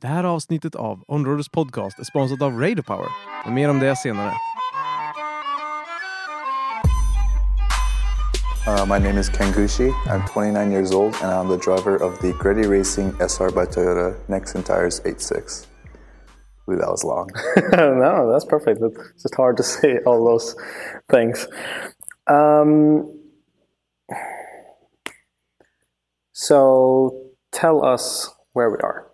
Det här avsnittet av Onroaders podcast är sponsrat av Radio Power. Men mer om det senare. Uh, my name is Ken Gushi. I'm 29 years old and I'm the driver of the GReddy Racing SR by Toyota Nexen Tires 86. Ooh, that was long. no, that's perfect. It's just hard to say all those things. Um, so tell us where we are.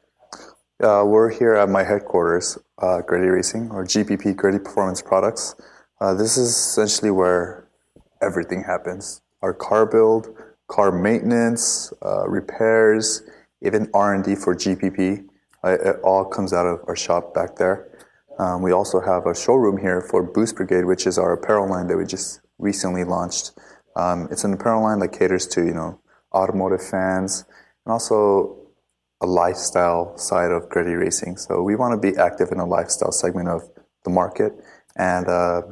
Uh, we're here at my headquarters, uh, GReddy Racing, or GPP GReddy Performance Products. Uh, this is essentially where everything happens: our car build, car maintenance, uh, repairs, even R and D for GPP. Uh, it all comes out of our shop back there. Um, we also have a showroom here for Boost Brigade, which is our apparel line that we just recently launched. Um, it's an apparel line that caters to you know automotive fans and also a lifestyle side of GReddy racing. So we want to be active in a lifestyle segment of the market, and uh,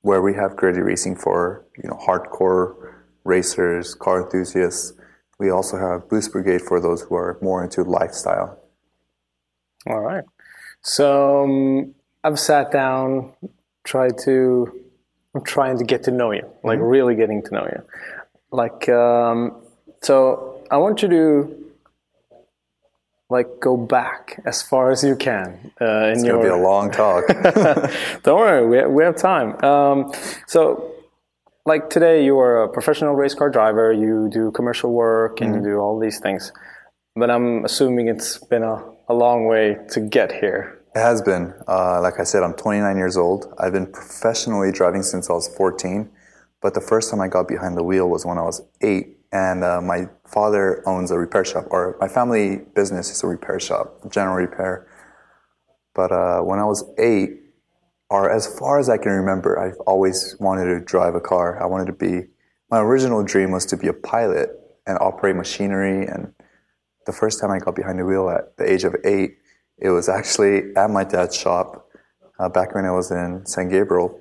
where we have GReddy racing for you know hardcore racers, car enthusiasts. We also have Boost Brigade for those who are more into lifestyle. All right. So um, I've sat down, tried to, I'm trying to get to know you, like really getting to know you. Like, um, so I want you to like go back as far as you can uh, in It's your. gonna be a long talk. Don't worry, we have, we have time. Um, so, like today, you are a professional race car driver. You do commercial work and you do all these things. But I'm assuming it's been a, a long way to get here. It has been. Uh, like I said, I'm 29 years old. I've been professionally driving since I was 14. But the first time I got behind the wheel was when I was eight. And uh, my father owns a repair shop, or my family business is a repair shop, general repair. But uh, when I was eight, or as far as I can remember, I've always wanted to drive a car. I wanted to be, my original dream was to be a pilot and operate machinery. And the first time I got behind the wheel at the age of eight, it was actually at my dad's shop uh, back when I was in San Gabriel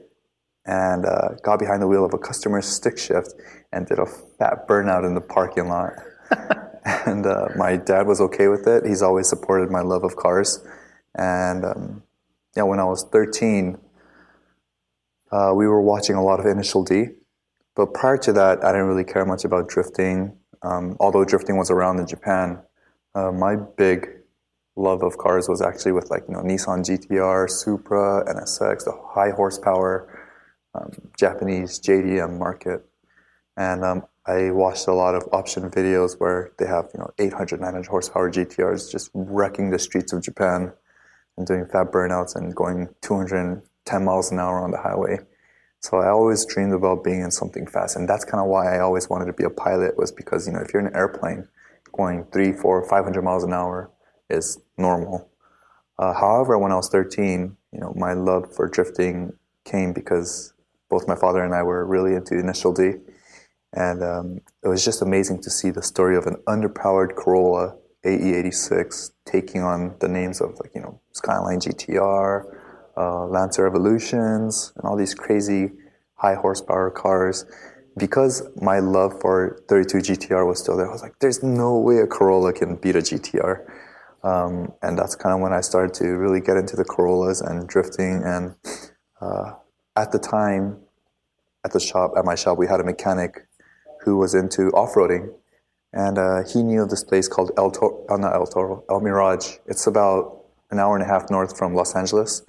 and uh, got behind the wheel of a customer's stick shift and did a fat burnout in the parking lot. and uh, my dad was okay with it. He's always supported my love of cars. And um, yeah, when I was 13, uh, we were watching a lot of Initial D. But prior to that, I didn't really care much about drifting. Um, although drifting was around in Japan, uh, my big love of cars was actually with like you know Nissan GTR, Supra, NSX, the high horsepower um, Japanese JDM market. And um, I watched a lot of option videos where they have you know 800, 900 horsepower GTRs just wrecking the streets of Japan and doing fat burnouts and going 210 miles an hour on the highway. So I always dreamed about being in something fast, and that's kind of why I always wanted to be a pilot. Was because you know if you're in an airplane going three, four, 500 miles an hour is normal. Uh, however, when I was 13, you know my love for drifting came because both my father and I were really into Initial D, and um, it was just amazing to see the story of an underpowered Corolla AE86 taking on the names of like you know Skyline GTR, uh, Lancer Evolutions, and all these crazy high horsepower cars. because my love for 32 GTR was still there, I was like, there's no way a Corolla can beat a GTR. Um, and that's kind of when I started to really get into the Corollas and drifting. And uh, at the time, at the shop, at my shop, we had a mechanic who was into off-roading, and uh, he knew this place called El Toro, uh, not El Toro, El Mirage. It's about an hour and a half north from Los Angeles.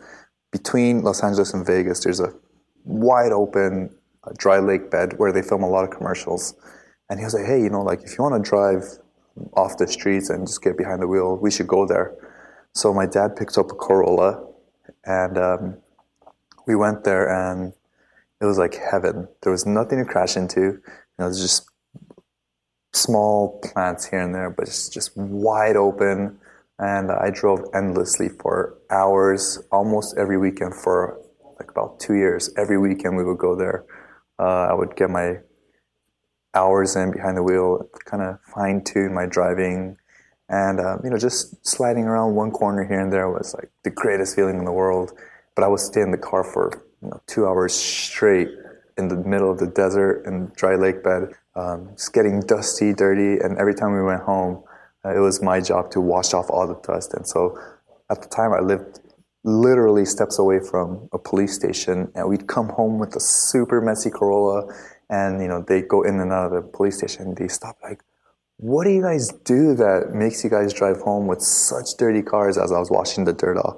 Between Los Angeles and Vegas, there's a wide open uh, dry lake bed where they film a lot of commercials. And he was like, hey, you know, like if you want to drive off the streets and just get behind the wheel, we should go there. So my dad picked up a Corolla, and um, we went there, and it was like heaven. There was nothing to crash into. Know, there's just small plants here and there, but it's just wide open. And I drove endlessly for hours, almost every weekend for like about two years. Every weekend we would go there. Uh, I would get my hours in behind the wheel, kind of fine tune my driving, and um, you know, just sliding around one corner here and there was like the greatest feeling in the world. But I would stay in the car for you know, two hours straight in the middle of the desert and dry lake bed, um, just getting dusty, dirty, and every time we went home, uh, it was my job to wash off all the dust. And so, at the time, I lived literally steps away from a police station, and we'd come home with a super messy Corolla and you know they go in and out of the police station. They stop like, what do you guys do that makes you guys drive home with such dirty cars? As I was washing the dirt off,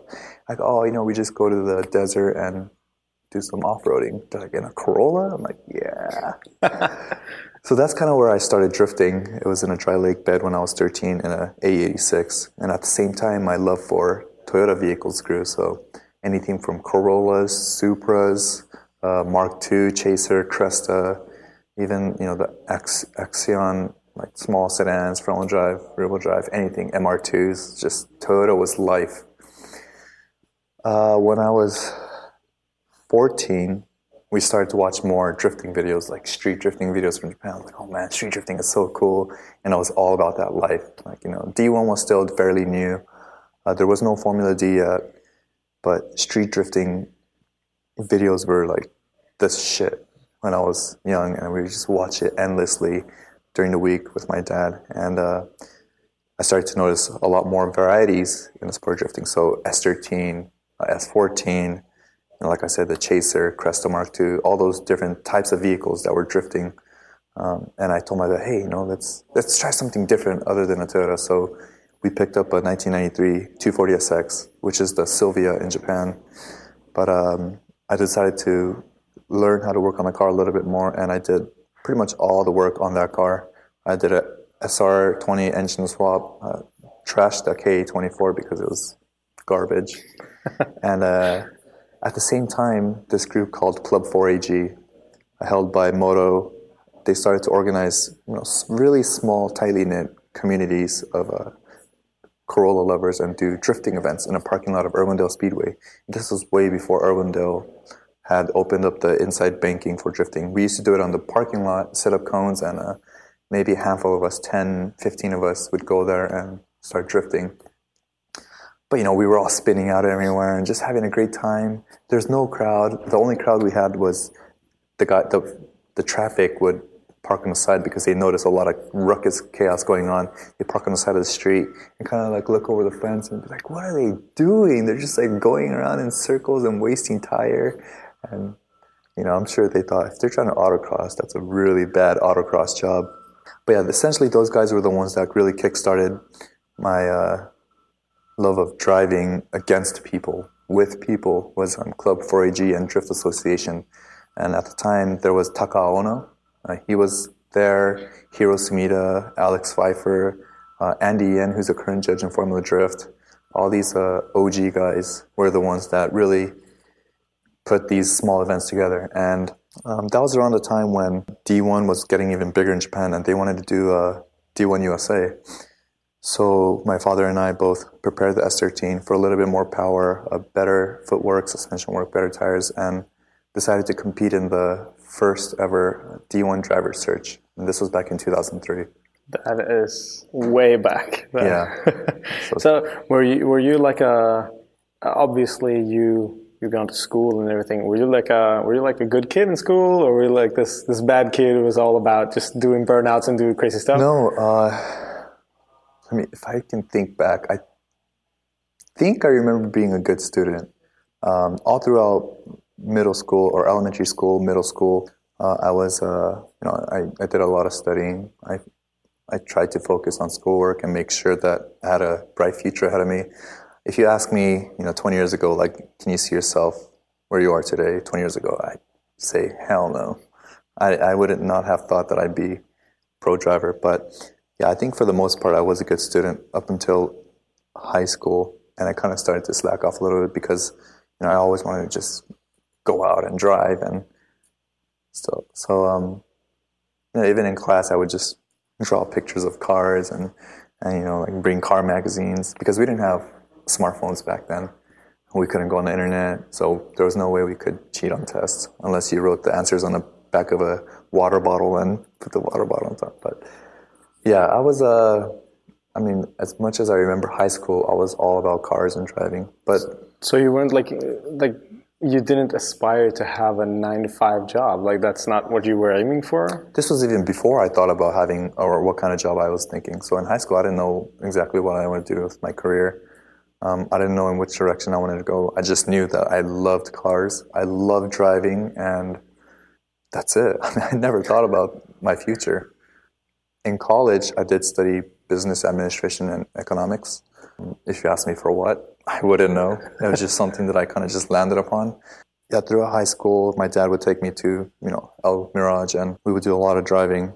like, oh, you know, we just go to the desert and do some off-roading. They're like, in a Corolla? I'm like, yeah. so that's kind of where I started drifting. It was in a dry lake bed when I was 13 in a AE86, and at the same time, my love for Toyota vehicles grew. So anything from Corollas, Supras, uh, Mark II, Chaser, Cresta, even you know the X, Axion, like small sedans, front wheel drive, rear wheel drive, anything, MR2s. Just Toyota was life. Uh, when I was 14, we started to watch more drifting videos, like street drifting videos from Japan. I was like, oh man, street drifting is so cool. And I was all about that life. Like, you know, D1 was still fairly new. Uh, there was no Formula D yet, but street drifting videos were like this shit when I was young, and we would just watch it endlessly during the week with my dad. And uh, I started to notice a lot more varieties in the sport drifting. So S13, uh, S14, and like I said, the Chaser, Cresta Mark II, all those different types of vehicles that were drifting. Um, and I told my dad, hey, you know, let's let's try something different other than a Toyota. So we picked up a 1993 240SX, which is the Silvia in Japan. But um, I decided to learn how to work on the car a little bit more, and I did pretty much all the work on that car. I did a SR20 engine swap, uh, trashed the K24 because it was garbage. and uh, at the same time, this group called Club 4AG, held by Moto, they started to organize you know, really small, tightly knit communities of uh, Corolla lovers and do drifting events in a parking lot of Irwindale Speedway. This was way before Irwindale had opened up the inside banking for drifting. We used to do it on the parking lot, set up cones, and uh, maybe a handful of us, 10, 15 of us, would go there and start drifting. But you know, we were all spinning out everywhere and just having a great time. There's no crowd. The only crowd we had was the guy. The the traffic would park on the side because they notice a lot of ruckus chaos going on. They park on the side of the street and kind of like look over the fence and be like, "What are they doing? They're just like going around in circles and wasting tire." And, you know, I'm sure they thought if they're trying to autocross, that's a really bad autocross job. But yeah, essentially, those guys were the ones that really kickstarted my uh, love of driving against people, with people, was um, Club 4AG and Drift Association. And at the time, there was Takao Ono. Uh, he was there, Hiro Sumida, Alex Pfeiffer, uh, Andy Yen, who's a current judge in Formula Drift. All these uh, OG guys were the ones that really put these small events together. And um, that was around the time when D1 was getting even bigger in Japan and they wanted to do a D1 USA. So my father and I both prepared the S13 for a little bit more power, a better footwork, suspension work, better tires, and decided to compete in the first ever D1 driver search. And this was back in 2003. That is way back. Yeah. so, so were you were you like a obviously you you've gone to school and everything, were you like a were you like a good kid in school, or were you like this this bad kid who was all about just doing burnouts and doing crazy stuff? No, uh, I mean, if I can think back, I think I remember being a good student. Um, all throughout middle school or elementary school, middle school, uh, I was, uh, you know, I, I did a lot of studying. I, I tried to focus on schoolwork and make sure that I had a bright future ahead of me. If you ask me, you know, 20 years ago, like, can you see yourself where you are today? 20 years ago, I'd say, hell no. I, I would not have thought that I'd be pro driver. But yeah, I think for the most part, I was a good student up until high school. And I kind of started to slack off a little bit because, you know, I always wanted to just go out and drive and so so um you know, even in class I would just draw pictures of cars and and you know like bring car magazines because we didn't have smartphones back then we couldn't go on the internet so there was no way we could cheat on tests unless you wrote the answers on the back of a water bottle and put the water bottle on top but yeah I was uh I mean as much as I remember high school I was all about cars and driving but so you weren't like like you didn't aspire to have a nine to five job. Like that's not what you were aiming for. This was even before I thought about having or what kind of job I was thinking. So in high school, I didn't know exactly what I wanted to do with my career. Um, I didn't know in which direction I wanted to go. I just knew that I loved cars. I loved driving, and that's it. I, mean, I never thought about my future. In college, I did study business administration and economics. If you ask me for what, I wouldn't know. It was just something that I kind of just landed upon. Yeah, through high school, my dad would take me to, you know, El Mirage and we would do a lot of driving.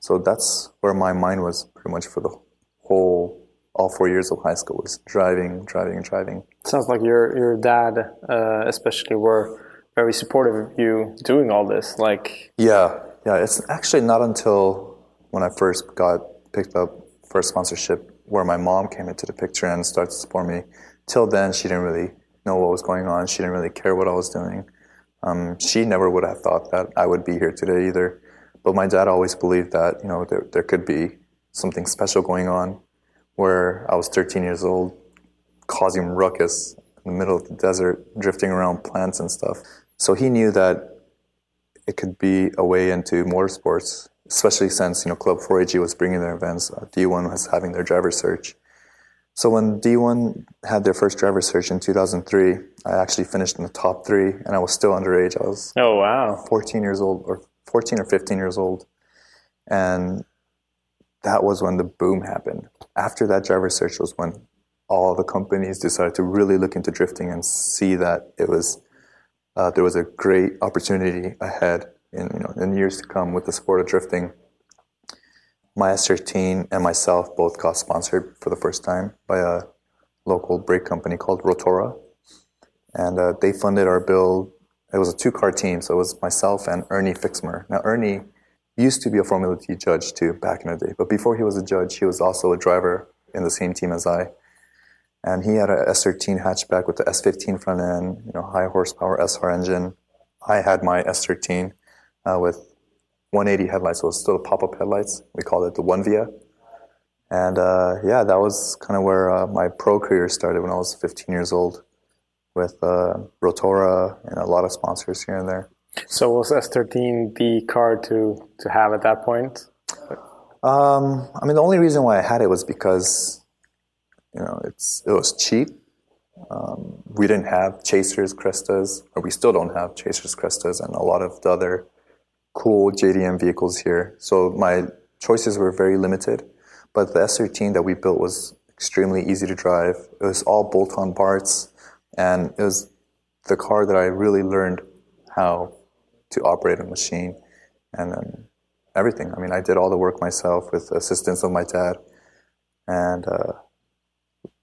So that's where my mind was pretty much for the whole, all four years of high school was driving, driving, and driving. Sounds like your, your dad, uh, especially, were very supportive of you doing all this. Like, yeah, yeah. It's actually not until when I first got picked up for a sponsorship where my mom came into the picture and started to support me till then, she didn't really know what was going on. She didn't really care what I was doing. Um, she never would have thought that I would be here today either. But my dad always believed that you know there there could be something special going on. Where I was 13 years old, causing ruckus in the middle of the desert, drifting around plants and stuff. So he knew that it could be a way into motorsports, especially since you know Club 4AG was bringing their events. Uh, D1 was having their driver search. So when D1 had their first driver search in 2003, I actually finished in the top three, and I was still underage. I was oh wow, 14 years old, or 14 or 15 years old, and that was when the boom happened. After that driver search was when all the companies decided to really look into drifting and see that it was uh, there was a great opportunity ahead in you know in years to come with the sport of drifting my S13 and myself both got sponsored for the first time by a local brake company called Rotora. And uh, they funded our build. It was a two car team, so it was myself and Ernie Fixmer. Now, Ernie used to be a Formula D judge too back in the day, but before he was a judge, he was also a driver in the same team as I. And he had a S13 hatchback with the S15 front end, you know, high horsepower SR engine. I had my S13 uh, with 180 headlights, so it's still pop-up headlights. We called it the Onevia. And uh, yeah, that was kind of where uh, my pro career started when I was 15 years old with uh, Rotora and a lot of sponsors here and there. So was S13 the car to, to have at that point? Um, I mean, the only reason why I had it was because, you know, it's it was cheap. Um, we didn't have Chasers, Crestas, or we still don't have Chasers, Crestas, and a lot of the other cool JDM vehicles here. So my choices were very limited, but the S13 that we built was extremely easy to drive. It was all bolt-on parts, and it was the car that I really learned how to operate a machine, and then everything. I mean, I did all the work myself with assistance of my dad, and uh,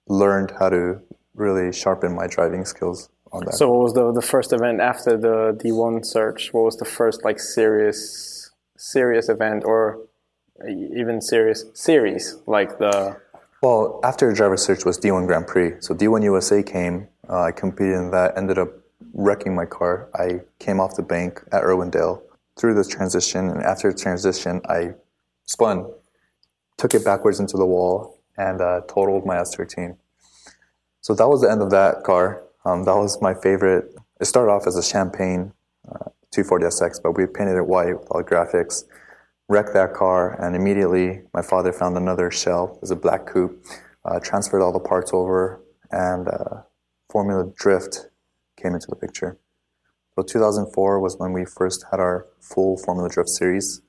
learned how to really sharpen my driving skills on that. So what was the the first event after the D1 search? What was the first like serious serious event or even serious series like the well, after driver search was D1 Grand Prix. So D1 USA came. Uh, I competed in that. Ended up wrecking my car. I came off the bank at Irwindale through the transition, and after the transition, I spun, took it backwards into the wall, and uh, totaled my S13. So that was the end of that car. Um, that was my favorite it started off as a champagne uh, 240SX, but we painted it white with all the graphics. Wrecked that car, and immediately my father found another shell. It was a black coupe. Uh, transferred all the parts over, and uh, Formula Drift came into the picture. So 2004 was when we first had our full Formula Drift series.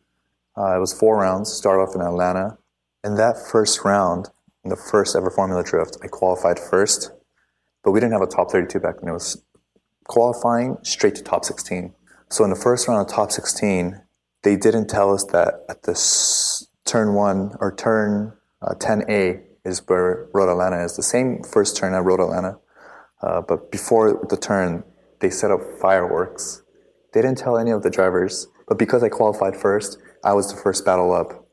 Uh, it was four rounds. Started off in Atlanta. In that first round, in the first ever Formula Drift, I qualified first, but we didn't have a top 32 back then. It was qualifying straight to top 16. So in the first round of top 16, they didn't tell us that at this turn one or turn uh, 10A is where Road Atlanta is. The same first turn at Road Atlanta, uh, but before the turn, they set up fireworks. They didn't tell any of the drivers, but because I qualified first, I was the first battle up.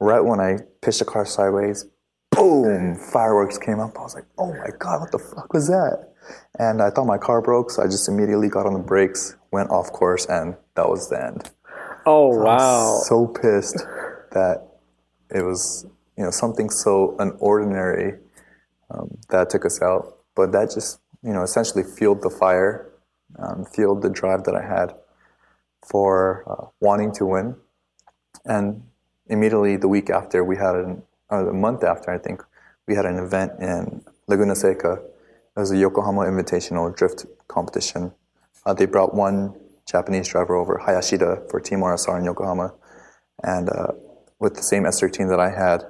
Right when I pitched the car sideways, boom, fireworks came up. I was like, oh my God, what the fuck was that? And I thought my car broke, so I just immediately got on the brakes, went off course, and that was the end. Oh so wow! so pissed that it was you know something so unordinary um, that took us out, but that just you know essentially fueled the fire, um, fueled the drive that I had for uh, wanting to win, and immediately the week after we had an the month after I think we had an event in Laguna Seca it was a Yokohama Invitational drift competition. Uh, they brought one Japanese driver over, Hayashida, for Team RSR in Yokohama. And uh, with the same S13 that I had,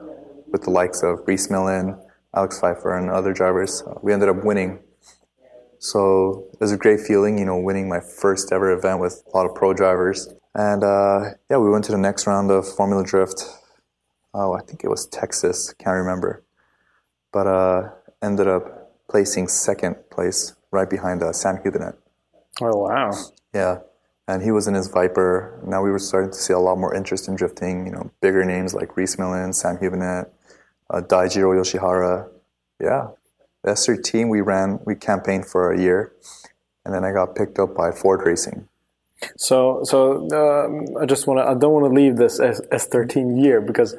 with the likes of Rhys Millen, Alex Pfeiffer, and other drivers, uh, we ended up winning. So it was a great feeling, you know, winning my first ever event with a lot of pro drivers. And uh, yeah, we went to the next round of Formula Drift. Oh, I think it was Texas, can't remember. But uh, ended up placing second place right behind uh, Sam Hubinette. Oh, wow. Yeah. And he was in his Viper. Now we were starting to see a lot more interest in drifting, you know, bigger names like Rhys Millen, Sam Hubinette, uh, Daijiro Yoshihara. Yeah. The S3 team we ran, we campaigned for a year. And then I got picked up by Ford Racing. So, so um, I just want to, I don't want to leave this S- S13 year because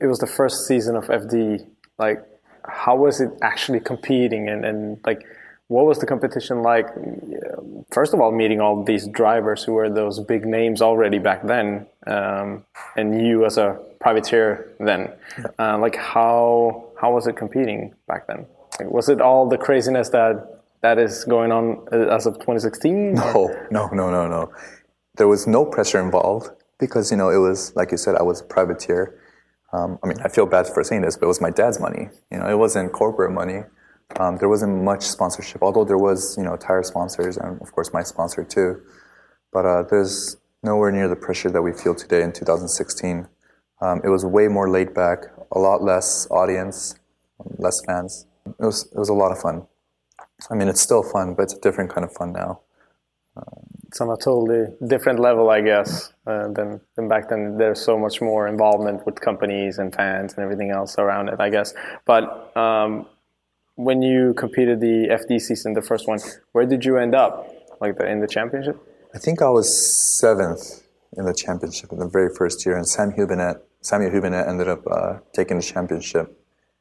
it was the first season of FD. Like, how was it actually competing? And, and like what was the competition like? First of all meeting all these drivers who were those big names already back then um, and you as a privateer then. Uh, like how how was it competing back then? Like, was it all the craziness that that is going on uh, as of 2016 no no no no no. There was no pressure involved because you know it was like you said i was a privateer um, I mean, I feel bad for saying this, but it was my dad's money. You know, it wasn't corporate money. Um, there wasn't much sponsorship, although there was, you know, tire sponsors and of course my sponsor too. But uh, there's nowhere near the pressure that we feel today in 2016. Um, it was way more laid back, a lot less audience, less fans. It was it was a lot of fun. I mean, it's still fun, but it's a different kind of fun now. Um, it's on a totally different level, I guess, uh, than than back then. There's so much more involvement with companies and fans and everything else around it, I guess. But um, when you competed the FD season, the first one, where did you end up? Like the, in the championship? I think I was seventh in the championship in the very first year, and Sam Hubinette, Samuel Hubinette ended up uh, taking the championship.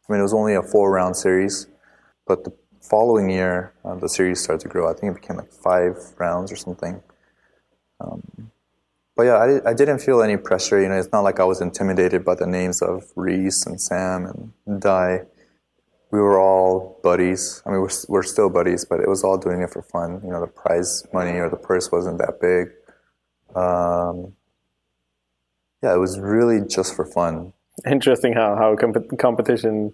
I mean, it was only a four-round series, but the following year, uh, the series started to grow. I think it became like five rounds or something. Um, but yeah, I, I, didn't feel any pressure. You know, it's not like I was intimidated by the names of Rhys and Sam and Dai. We were all buddies. I mean, we're, we're still buddies, but it was all doing it for fun. You know, the prize money or the purse wasn't that big. Um, yeah, it was really just for fun. Interesting how how comp- competition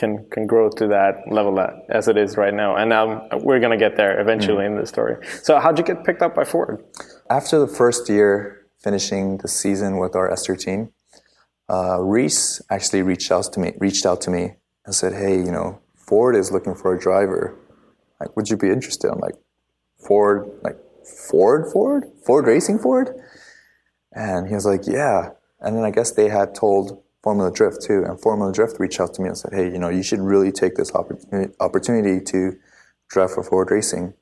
can can grow to that level that, as it is right now. And now we're gonna get there eventually mm. in the story. So how'd you get picked up by Ford? After the first year, finishing the season with our S13, uh, Rhys actually reached out to me. Reached out to me and said, "Hey, you know, Ford is looking for a driver. Like, would you be interested?" I'm like, "Ford, like Ford, Ford, Ford Racing, Ford." And he was like, "Yeah." And then I guess they had told Formula Drift too. And Formula Drift reached out to me and said, hey, you know, you should really take this opportunity, opportunity to drive for Ford Racing.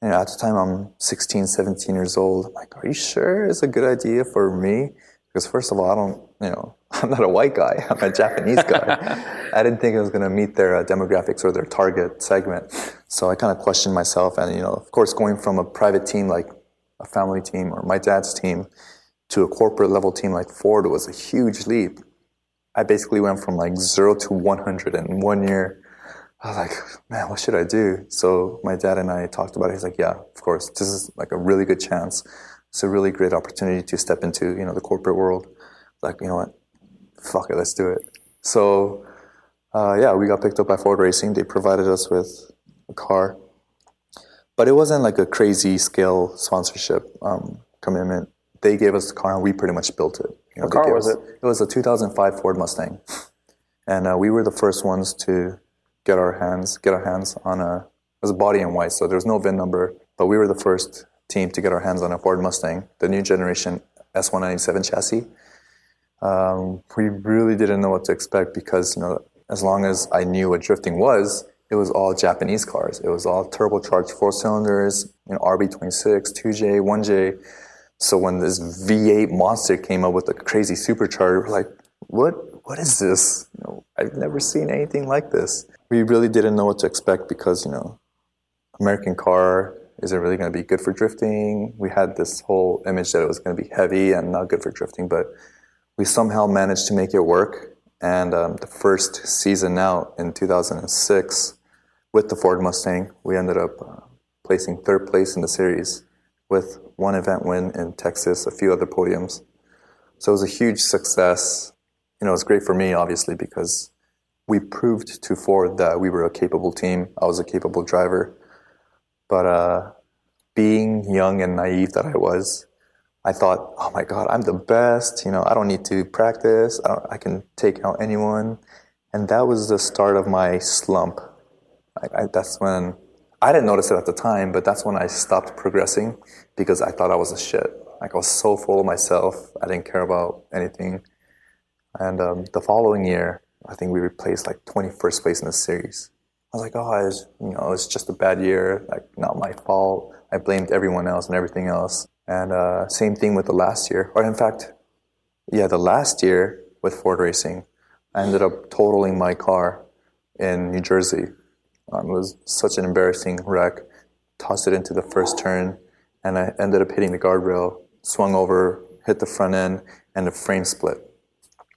And at the time, I'm 16, 17 years old. I'm like, are you sure it's a good idea for me? Because first of all, I don't, you know, I'm not a white guy. I'm a Japanese guy. I didn't think I was going to meet their uh, demographics or their target segment. So I kind of questioned myself, and you know, of course, going from a private team like a family team or my dad's team to a corporate level team like Ford was a huge leap. I basically went from like zero to 100 in one year. I was like, man, what should I do? So my dad and I talked about it. He's like, yeah, of course, this is like a really good chance. It's a really great opportunity to step into, you know, the corporate world. Like, you know what? Fuck it, let's do it. So, uh, yeah, we got picked up by Ford Racing. They provided us with a car, but it wasn't like a crazy scale sponsorship um, commitment. They gave us the car and we pretty much built it. You What car was us- it? It was a 2005 Ford Mustang, and uh, we were the first ones to get our hands get our hands on a it was a body in white, so there was no VIN number, but we were the first team to get our hands on a Ford Mustang, the new generation S197 chassis. Um, we really didn't know what to expect because you know as long as I knew what drifting was, it was all Japanese cars. It was all turbocharged four cylinders, you know, RB26, 2J, 1J. So when this V8 monster came up with a crazy supercharger, we're like, what? What is this? You know, I've never seen anything like this. We really didn't know what to expect because you know, American car is it really going to be good for drifting? We had this whole image that it was going to be heavy and not good for drifting, but we somehow managed to make it work. And um, the first season out in 2006 with the Ford Mustang, we ended up uh, placing third place in the series with one event win in Texas, a few other podiums. So it was a huge success. You know, it was great for me, obviously, because we proved to Ford that we were a capable team. I was a capable driver. But uh, being young and naive that I was, I thought, oh my God, I'm the best. You know, I don't need to practice. I, I can take out anyone. And that was the start of my slump. I, I, that's when I didn't notice it at the time, but that's when I stopped progressing because I thought I was a shit. Like I was so full of myself. I didn't care about anything. And um, the following year, I think we replaced like 21st place in the series. I was like, oh, I was, you know, it's just a bad year, like not my fault. I blamed everyone else and everything else. And uh, same thing with the last year, or in fact, yeah, the last year with Ford Racing, I ended up totaling my car in New Jersey. Um, it was such an embarrassing wreck. Tossed it into the first turn, and I ended up hitting the guardrail, swung over, hit the front end, and the frame split.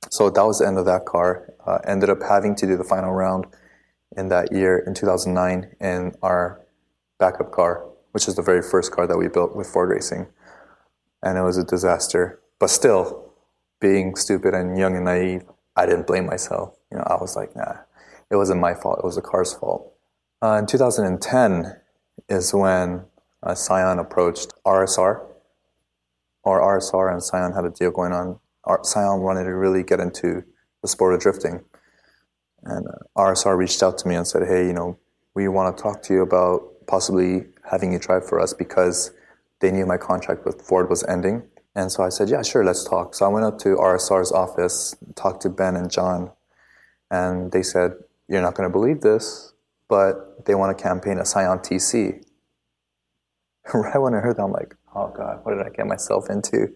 So that was the end of that car. Uh, ended up having to do the final round in that year in 2009 in our backup car, which is the very first car that we built with Ford Racing. And it was a disaster. But still, being stupid and young and naive, I didn't blame myself. You know, I was like, nah, it wasn't my fault. It was the car's fault. Uh, in 2010 is when uh, Scion approached RSR, or RSR and Scion had a deal going on. Ar- Scion wanted to really get into the sport of drifting. And uh, RSR reached out to me and said, hey, you know, we want to talk to you about possibly having you drive for us because they knew my contract with Ford was ending. And so I said, yeah, sure, let's talk. So I went up to RSR's office, talked to Ben and John, and they said, you're not going to believe this, but they want to campaign a Scion TC. right when I heard that, I'm like, oh God, what did I get myself into?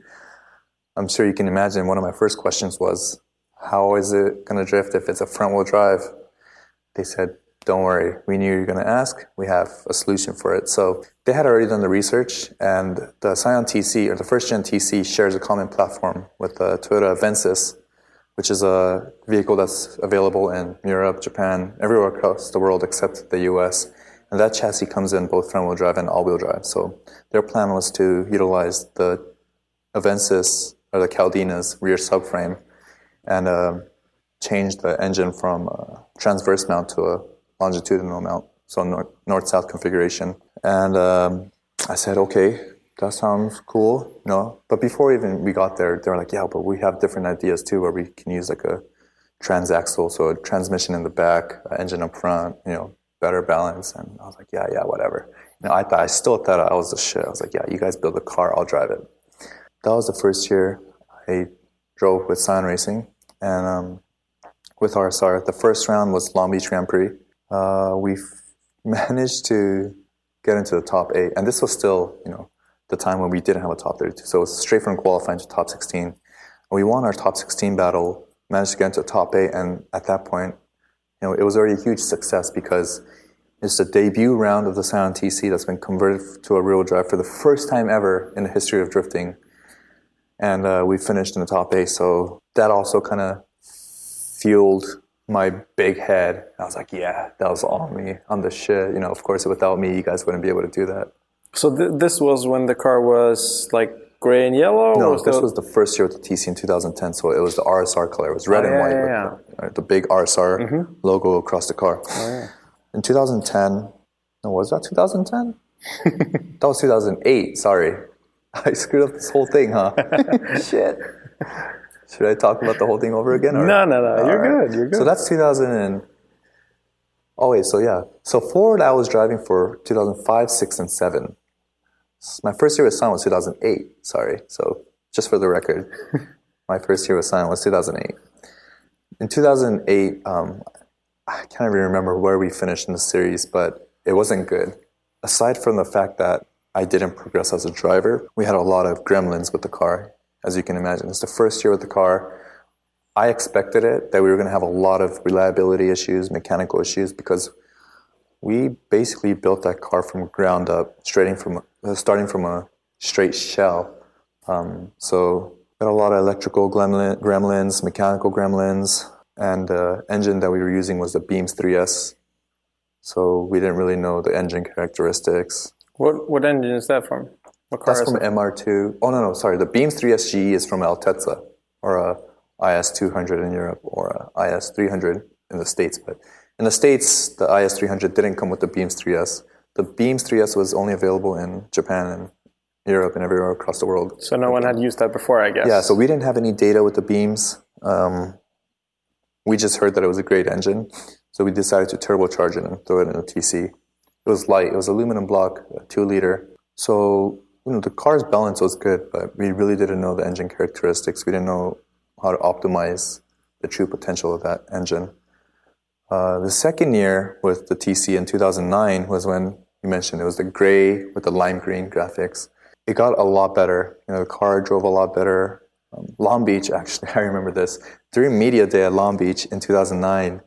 I'm sure you can imagine one of my first questions was, how is it going to drift if it's a front wheel drive? They said, don't worry, we knew you were going to ask. We have a solution for it. So they had already done the research, and the Scion TC, or the first gen TC, shares a common platform with the Toyota Avensis, which is a vehicle that's available in Europe, Japan, everywhere across the world except the US. And that chassis comes in both front wheel drive and all wheel drive. So their plan was to utilize the Avensis or the Caldina's rear subframe and uh, change the engine from a transverse mount to a longitudinal mount, so north-south configuration. And um, I said, okay, that sounds cool, No. But before even we got there, they were like, yeah, but we have different ideas too, where we can use like a transaxle, so a transmission in the back, engine up front, you know, better balance. And I was like, yeah, yeah, whatever. You know, I thought I still thought I was the shit. I was like, yeah, you guys build a car, I'll drive it. That was the first year I drove with Scion Racing, and um, with RSR. The first round was Long Beach Grand Prix. Uh, we managed to get into the top eight, and this was still, you know, the time when we didn't have a top 32. So it was straight from qualifying to top 16. And we won our top 16 battle, managed to get into top eight, and at that point, you know, it was already a huge success because It's the debut round of the Scion TC that's been converted to a rear drive for the first time ever in the history of drifting. And uh, we finished in the top eight. So that also kind of fueled my big head. I was like, yeah, that was all me. I'm the shit. You know, of course, without me, you guys wouldn't be able to do that. So th- this was when the car was like gray and yellow? No, was this the- was the first year with the TC in 2010. So it was the RSR color. It was red Oh, and yeah, white. yeah, with The, right, the big RSR mm-hmm. logo across the car. Oh, yeah. in 2010, no, was that 2010? that was 2008. Sorry. I screwed up this whole thing, huh? Shit. Should I talk about the whole thing over again? or- No, no, no. All You're right. good. You're good. So that's 2000 and... Oh, wait. So, yeah. So Ford, I was driving for 2005, 6, and 7. My first year with Scion was 2008. Sorry. So just for the record, my first year with Scion was 2008. In 2008, um, I can't even remember where we finished in the series, but it wasn't good. Aside from the fact that I didn't progress as a driver, we had a lot of gremlins with the car, as you can imagine. It's the first year with the car. I expected it that we were going to have a lot of reliability issues, mechanical issues, because we basically built that car from ground up, starting from starting from a straight shell. Um, so got a lot of electrical gremlin, gremlins, mechanical gremlins, and the engine that we were using was the Beams 3S. So we didn't really know the engine characteristics. What what engine is that from? That's from it? MR2. Oh no, no, sorry. The Beams 3SG is from Altezza, or a IS200 in Europe, or a IS300 in the States. But in the States, the IS300 didn't come with the Beams 3S. The Beams 3S was only available in Japan and Europe and everywhere across the world. So no one had used that before, I guess. Yeah, so we didn't have any data with the Beams. Um, we just heard that it was a great engine, so we decided to turbocharge it and throw it in a TC. It was light. It was aluminum block, a two liter. So you know the car's balance was good, but we really didn't know the engine characteristics. We didn't know how to optimize the true potential of that engine. Uh, the second year with the TC in 2009 was when you mentioned it was the gray with the lime green graphics. It got a lot better. You know, the car drove a lot better. Um, Long Beach, actually, I remember this. During Media Day at Long Beach in 2009,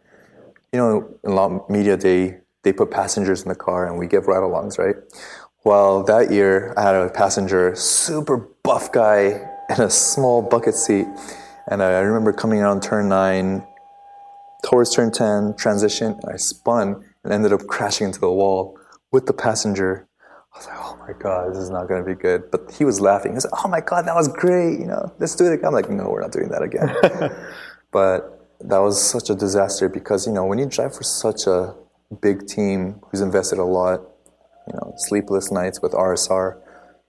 you know, in Media Day, they put passengers in the car and we give ride alongs, right? Well, that year, I had a passenger, super buff guy in a small bucket seat. And I remember coming around turn nine, towards turn 10, transition, I spun and ended up crashing into the wall with the passenger. I was like, oh my God, this is not going to be good. But he was laughing. He was like, oh my God, that was great. You know, let's do it again. I'm like, no, we're not doing that again. but that was such a disaster because, you know, when you drive for such a big team who's invested a lot, you know, sleepless nights with RSR,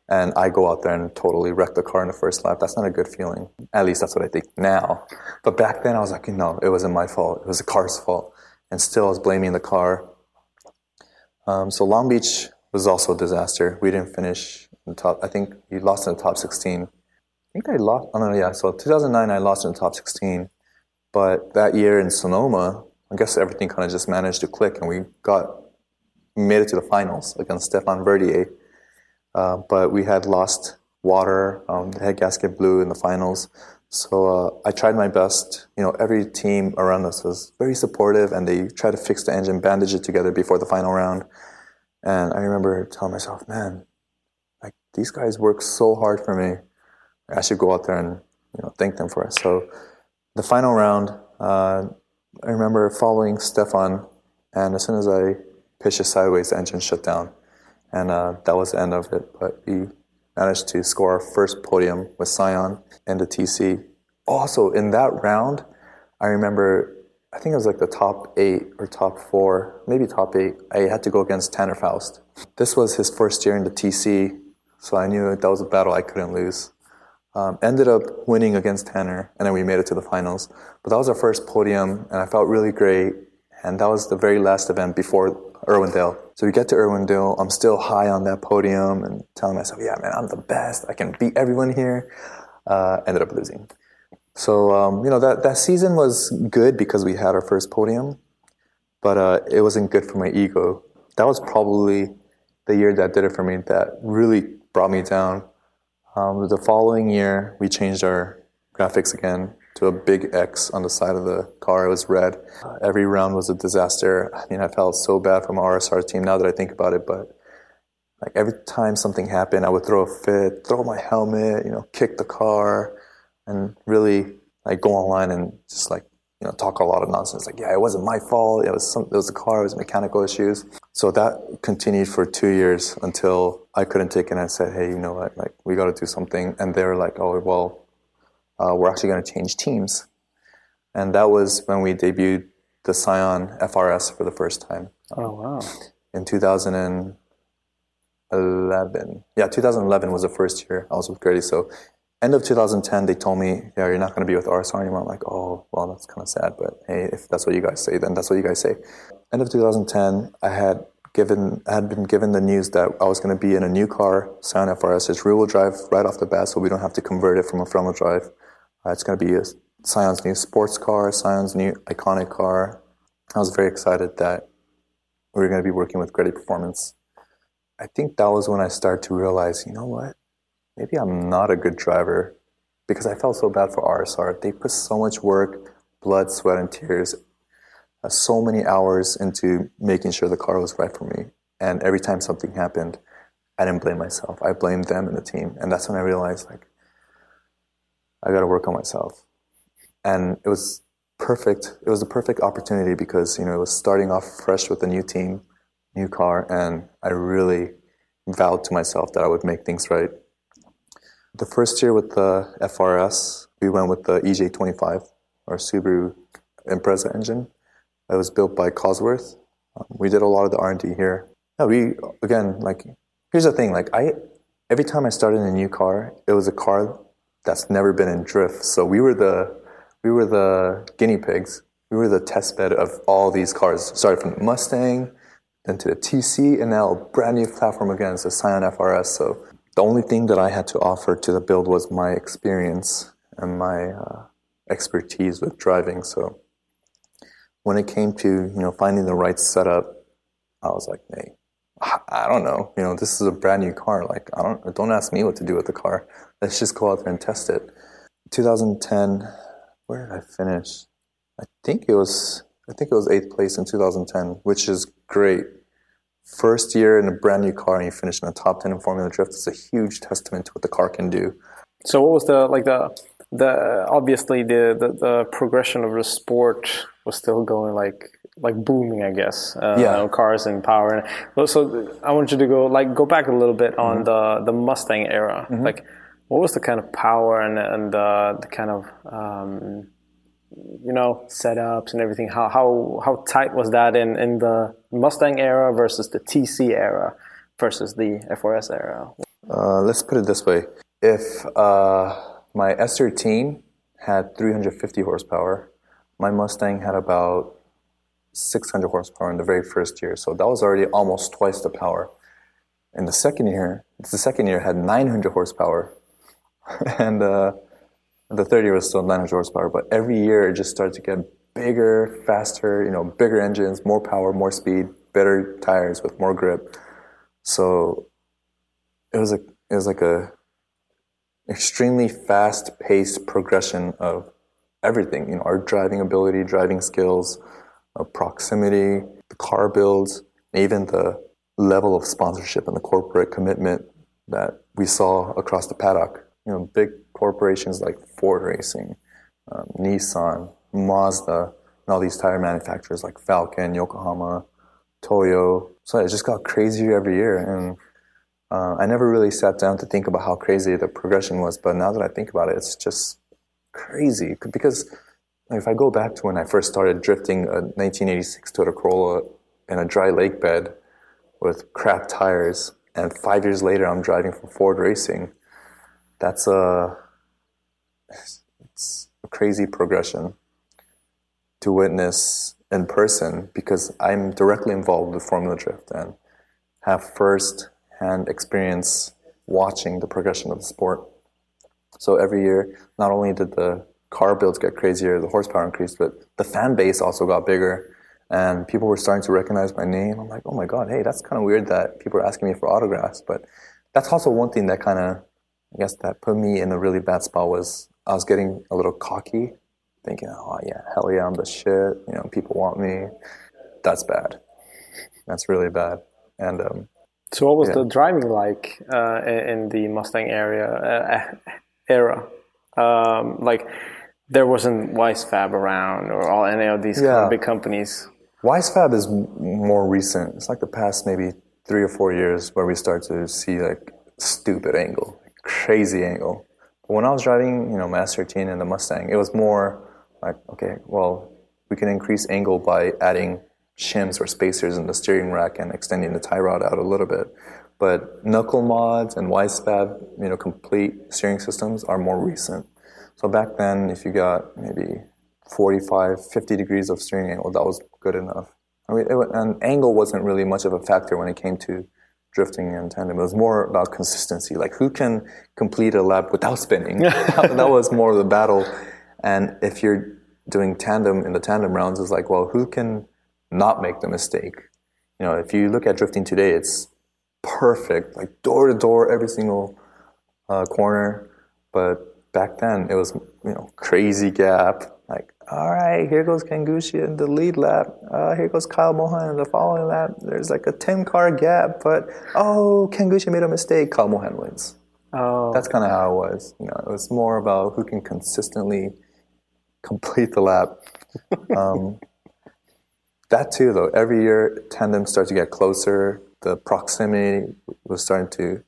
and I go out there and totally wreck the car in the first lap. That's not a good feeling. At least that's what I think now. But back then I was like, no, it wasn't my fault. It was the car's fault. And still I was blaming the car. Um, so Long Beach was also a disaster. We didn't finish in the top. I think we lost in the top 16. I think I lost. Oh no, yeah. So 2009, I lost in the top 16. But that year in Sonoma, I guess everything kind of just managed to click, and we got made it to the finals against Stephan Verdier. Uh, but we had lost water. Um, the head gasket blew in the finals. So uh, I tried my best. You know, every team around us was very supportive, and they tried to fix the engine, bandage it together before the final round. And I remember telling myself, "Man, like these guys work so hard for me. I should go out there and you know thank them for it." So the final round, uh, I remember following Stephan, and as soon as I pitched it sideways, the engine shut down and uh, that was the end of it. But we managed to score our first podium with Scion and the TC. Also, in that round, I remember, I think it was like the top eight or top four, maybe top eight. I had to go against Tanner Foust. This was his first year in the TC, so I knew that was a battle I couldn't lose. Um, ended up winning against Tanner, and then we made it to the finals. But that was our first podium, and I felt really great. And that was the very last event before Irwindale. So we get to Irwindale. I'm still high on that podium and telling myself, yeah, man, I'm the best. I can beat everyone here. Uh, ended up losing. So, um, you know, that, that season was good because we had our first podium, but uh, it wasn't good for my ego. That was probably the year that did it for me, that really brought me down. Um, the following year, we changed our graphics again to a big X on the side of the car. It was red. Every round was a disaster. I mean, I felt so bad for my RSR team now that I think about it, but like every time something happened, I would throw a fit, throw my helmet, you know, kick the car, and really like go online and just like you know talk a lot of nonsense. Like, yeah, it wasn't my fault. It was some, it was the car. It was mechanical issues. So that continued for two years until I couldn't take it. and I said, hey, you know what? Like, we got to do something. And they were like, oh, well, uh, we're actually going to change teams. And that was when we debuted the Scion FRS for the first time. Oh wow! In 2011, yeah, 2011 was the first year I was with GReddy. So end of 2010, they told me, yeah, you're not going to be with RSR anymore. I'm like, oh, well, that's kind of sad, but hey, if that's what you guys say, then that's what you guys say. End of 2010, I had given, I had been given the news that I was going to be in a new car, Scion FRS. It's rear-wheel drive right off the bat, so we don't have to convert it from a front-wheel drive. Uh, it's going to be a Scion's new sports car, Scion's new iconic car. I was very excited that we were going to be working with GReddy Performance. I think that was when I started to realize, you know what? maybe I'm not a good driver because I felt so bad for RSR. They put so much work, blood, sweat, and tears, uh, so many hours into making sure the car was right for me. And every time something happened, I didn't blame myself. I blamed them and the team. And that's when I realized, like, I got to work on myself. And it was perfect. It was a perfect opportunity because, you know, it was starting off fresh with a new team, new car, and I really vowed to myself that I would make things right the first year with the FRS, we went with the EJ25, our Subaru Impreza engine. It was built by Cosworth. Um, we did a lot of the R&D here. Yeah, we again like here's the thing like I every time I started a new car, it was a car that's never been in drift. So we were the we were the guinea pigs. We were the test bed of all these cars. Started from Mustang, then to the TC, and now a brand new platform again, it's the Scion FRS. So the only thing that I had to offer to the build was my experience and my uh, expertise with driving. So when it came to you know finding the right setup, I was like, hey, I don't know. You know, this is a brand new car. Like, I don't don't ask me what to do with the car. Let's just go out there and test it. 2010, where did I finish? I think it was I think it was eighth place in 2010, which is great first year in a brand new car and you finish in the top 10 in Formula Drift is a huge testament to what the car can do. So what was the like the the obviously the, the, the progression of the sport was still going like like booming, I guess. Uh, yeah, cars and power. And so I want you to go like go back a little bit on mm-hmm. the the Mustang era. Mm-hmm. Like, what was the kind of power and and uh, the kind of um, you know setups and everything how how how tight was that in in the Mustang era versus the TC era versus the FRS era uh, let's put it this way if uh, my S13 had 350 horsepower my Mustang had about 600 horsepower in the very first year so that was already almost twice the power in the second year the second year had 900 horsepower and uh, the third year was still 900 horsepower, but every year it just started to get bigger, faster, you know, bigger engines, more power, more speed, better tires with more grip. So it was a it was like a extremely fast paced progression of everything. You know, our driving ability, driving skills, uh, proximity, the car builds, even the level of sponsorship and the corporate commitment that we saw across the paddock. You know, big corporations like Ford Racing, um, Nissan, Mazda, and all these tire manufacturers like Falken, Yokohama, Toyo. So it just got crazier every year. And uh, I never really sat down to think about how crazy the progression was. But now that I think about it, it's just crazy. Because if I go back to when I first started drifting uh, a 1986 Toyota Corolla in a dry lake bed with crap tires, and five years later I'm driving for Ford Racing, that's a it's a crazy progression to witness in person because I'm directly involved with Formula Drift and have first hand experience watching the progression of the sport. So every year, not only did the car builds get crazier, the horsepower increased, but the fan base also got bigger and people were starting to recognize my name. I'm like, oh my God, hey, that's kind of weird that people are asking me for autographs. But that's also one thing that kind of, I guess, that put me in a really bad spot was I was getting a little cocky thinking, oh yeah, hell yeah, I'm the shit. You know, people want me. That's bad. That's really bad. And um, So what was Yeah. the driving like uh, in, the Mustang area uh, era? Um, like there wasn't Wisefab around or all any of these Yeah. big companies. Wisefab is more recent. It's like the past maybe three or four years where we start to see like stupid angle, crazy angle. But when I was driving, you know, Mass 13 and the Mustang, it was more like, okay, well, we can increase angle by adding shims or spacers in the steering rack and extending the tie rod out a little bit. But knuckle mods and Wisefab, you know, complete steering systems are more recent. So back then, if you got maybe 45, 50 degrees of steering angle, that was good enough. I mean, it, and angle wasn't really much of a factor when it came to drifting and tandem. It was more about consistency, like who can complete a lap without spinning. that, that was more of the battle. And if you're doing tandem in the tandem rounds, it's like, well, who can not make the mistake? You know, if you look at drifting today, it's perfect, like door to door, every single uh, corner. But back then, it was you know crazy gap. Like, all right, here goes Ken Gushi in the lead lap. Uh, here goes Kyle Mohan in the following lap. There's like a ten car gap, but oh, Ken Gushi made a mistake. Kyle Mohan wins. Oh, That's kind of how it was. You know, it was more about who can consistently complete the lap. Um, that too, though, every year tandem starts to get closer. The proximity was starting to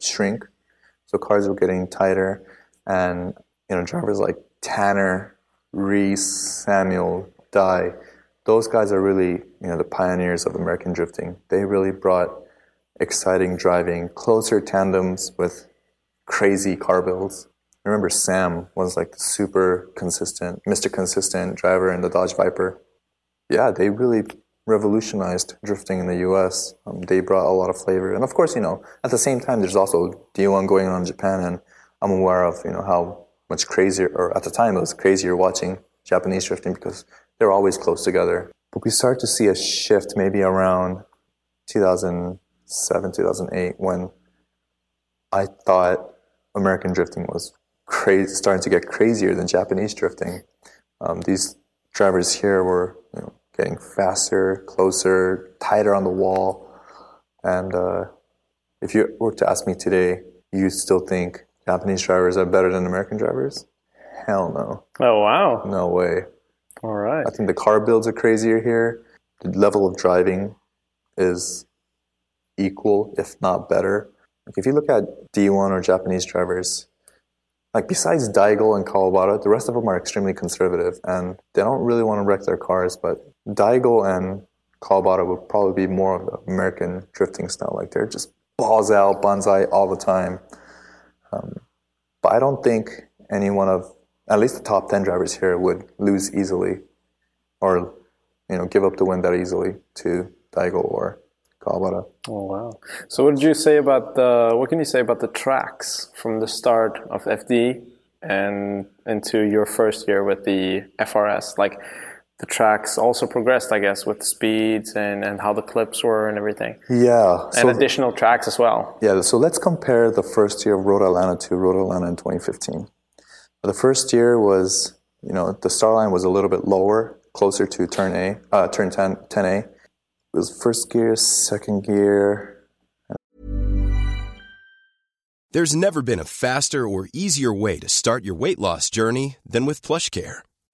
shrink, so cars were getting tighter, and you know drivers like Tanner, Rhys, Samuel, Dai, those guys are really you know the pioneers of American drifting. They really brought exciting driving, closer tandems with crazy car builds. I remember Sam was like super consistent, Mr. Consistent driver in the Dodge Viper. Yeah, they really revolutionized drifting in the U.S. Um, they brought a lot of flavor, and of course, you know, at the same time, there's also D1 going on in Japan, and I'm aware of you know how much crazier, or at the time, it was crazier watching Japanese drifting because they're always close together. But we start to see a shift maybe around 2007, 2008, when I thought American drifting was crazy, starting to get crazier than Japanese drifting. Um, these drivers here were you know, getting faster, closer, tighter on the wall. And uh, if you were to ask me today, you still think Japanese drivers are better than American drivers? Hell no. oh wow! No way. All right. I think the car builds are crazier here. The level of driving is equal, if not better. Like if you look at D1 or Japanese drivers, like besides Daigo and Kawabata, the rest of them are extremely conservative and they don't really want to wreck their cars. But Daigo and Kawabata would probably be more of the American drifting style. Like they're just balls out, bonsai all the time. Um, but I don't think any one of at least the top 10 drivers here would lose easily or you know give up the win that easily to Daigo or Kawabata. Oh wow! So what did you say about the? What can you say about the tracks from the start of FD and into your first year with the FRS? Like the tracks also progressed, I guess, with speeds and and how the clips were and everything, Yeah. and So additional tracks as well. yeah, so let's compare the first year of Road Atlanta to Road Atlanta in 2015. The first year was, you know, the star line was a little bit lower, closer to turn A, uh, turn 10, 10A. It was first gear, second gear, There's never been a faster or easier way to start your weight loss journey than with PlushCare.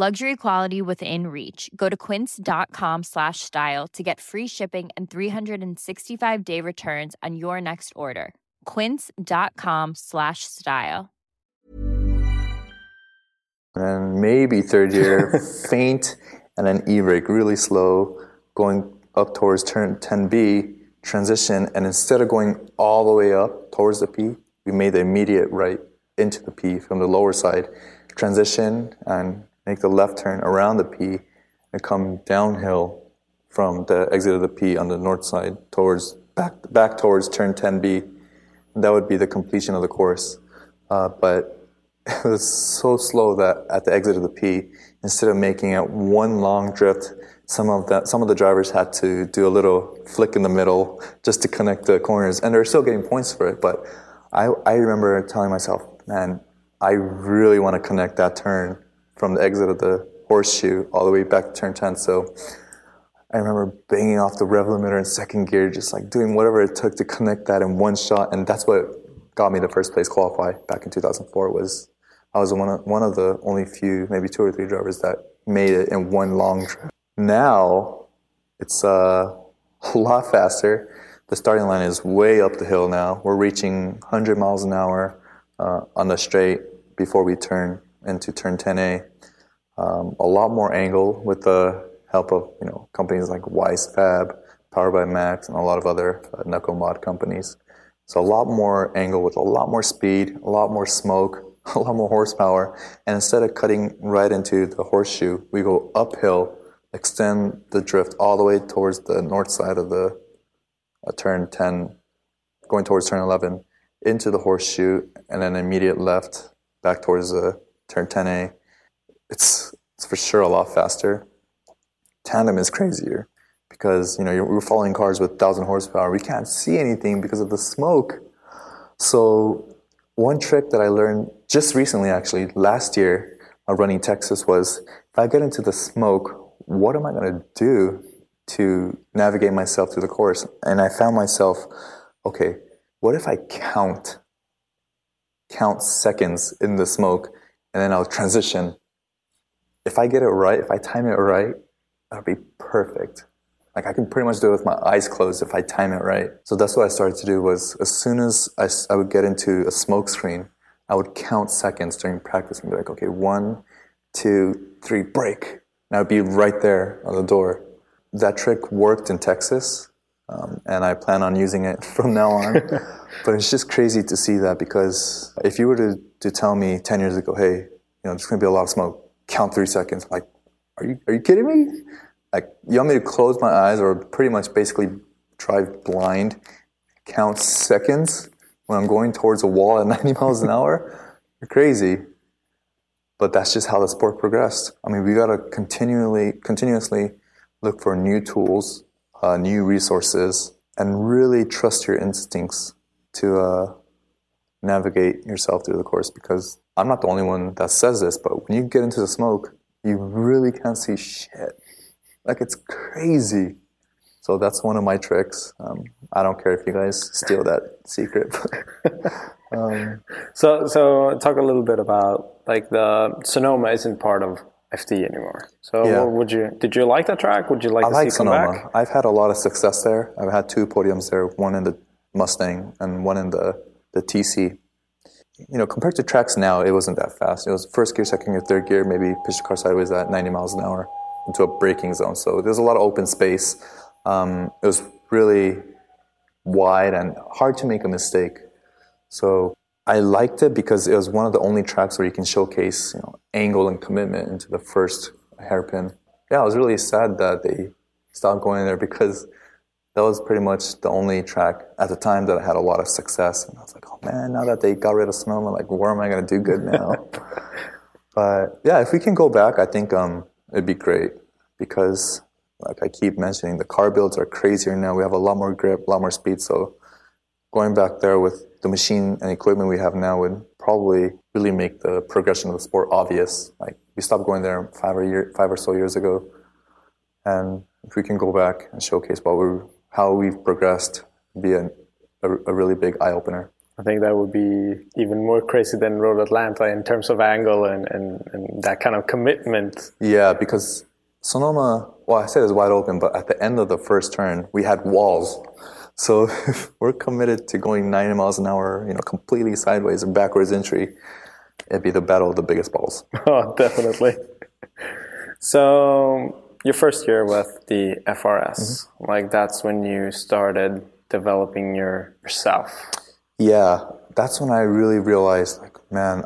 Luxury quality within reach. Go to quince.com slash style to get free shipping and 365 day returns on your next order. Quince.com slash style. And maybe third year, faint, and then E brake really slow, going up towards turn 10B, transition, and instead of going all the way up towards the P, we made the immediate right into the P from the lower side, transition, and make the left turn around the P and come downhill from the exit of the P on the north side towards back back towards turn 10B. That would be the completion of the course. Uh, but it was so slow that at the exit of the P, instead of making it one long drift, some of the some of the drivers had to do a little flick in the middle just to connect the corners, and they're still getting points for it. But I I remember telling myself, man, I really want to connect that turn from the exit of the horseshoe all the way back to turn 10. So I remember banging off the rev limiter in second gear, just like doing whatever it took to connect that in one shot, and that's what got me the first place qualify back in 2004. Was I was one of, one of the only few, maybe two or three drivers that made it in one long trip. Now it's uh, a lot faster. The starting line is way up the hill now. We're reaching 100 miles an hour uh, on the straight before we turn into turn 10A. Um, a lot more angle with the help of you know companies like Wisefab, Powered by Max, and a lot of other uh, knuckle mod companies. So a lot more angle with a lot more speed, a lot more smoke, a lot more horsepower. And instead of cutting right into the horseshoe, we go uphill, extend the drift all the way towards the north side of the uh, turn 10, going towards turn 11, into the horseshoe, and then immediate left back towards the turn 10A. It's, it's for sure a lot faster. Tandem is crazier because you know we're following cars with 1,000 horsepower. We can't see anything because of the smoke. So one trick that I learned just recently, actually last year, uh, running Texas was if I get into the smoke, what am I going to do to navigate myself through the course? And I found myself, okay, what if I count, count seconds in the smoke, and then I'll transition. If I get it right, if I time it right, that'll be perfect. Like I can pretty much do it with my eyes closed if I time it right. So that's what I started to do was as soon as I, I would get into a smoke screen, I would count seconds during practice and be like, okay, one, two, three, break. And I would be right there on the door. That trick worked in Texas, um, and I plan on using it from now on. but it's just crazy to see that because if you were to, to tell me 10 years ago, hey, you know, there's going to be a lot of smoke, count three seconds, like, are you, are you kidding me? like you want me to close my eyes or pretty much basically drive blind, count seconds when I'm going towards a wall at 90 miles an hour? You're crazy. But that's just how the sport progressed. I mean, we got to continually, continuously look for new tools, uh, new resources, and really trust your instincts to uh, navigate yourself through the course. Because I'm not the only one that says this, but when you get into the smoke, you really can't see shit. Like it's crazy. So that's one of my tricks. Um, I don't care if you guys steal that secret. um, so, so talk a little bit about like the Sonoma isn't part of FD anymore. So, yeah. would you did you like that track? Would you like I to like see Sonoma. back? I've had a lot of success there. I've had two podiums there, one in the Mustang and one in the the TC. You know, compared to tracks now, it wasn't that fast. It was first gear, second gear, third gear, maybe pitch the car sideways at 90 miles an hour into a braking zone. So there's a lot of open space. Um, it was really wide and hard to make a mistake. So I liked it because it was one of the only tracks where you can showcase you know, angle and commitment into the first hairpin. Yeah, I was really sad that they stopped going there because that was pretty much the only track at the time that I had a lot of success. And I was like, oh man, now that they got rid of Sonoma, like, where am I going to do good now? but yeah, if we can go back, I think um, it'd be great because like I keep mentioning, the car builds are crazier now. We have a lot more grip, a lot more speed. So going back there with the machine and equipment we have now would probably really make the progression of the sport obvious. Like we stopped going there five or year, five or so years ago, and if we can go back and showcase what we how we've progressed, be a, a, a really big eye opener. I think that would be even more crazy than Road Atlanta in terms of angle and, and, and that kind of commitment. Yeah, because Sonoma, well, I said it's wide open, but at the end of the first turn, we had walls. So if we're committed to going 90 miles an hour, you know, completely sideways and backwards entry, it'd be the battle of the biggest balls. Oh, definitely. so your first year with the FRS, mm-hmm. like that's when you started developing your yourself. Yeah, that's when I really realized, like, man,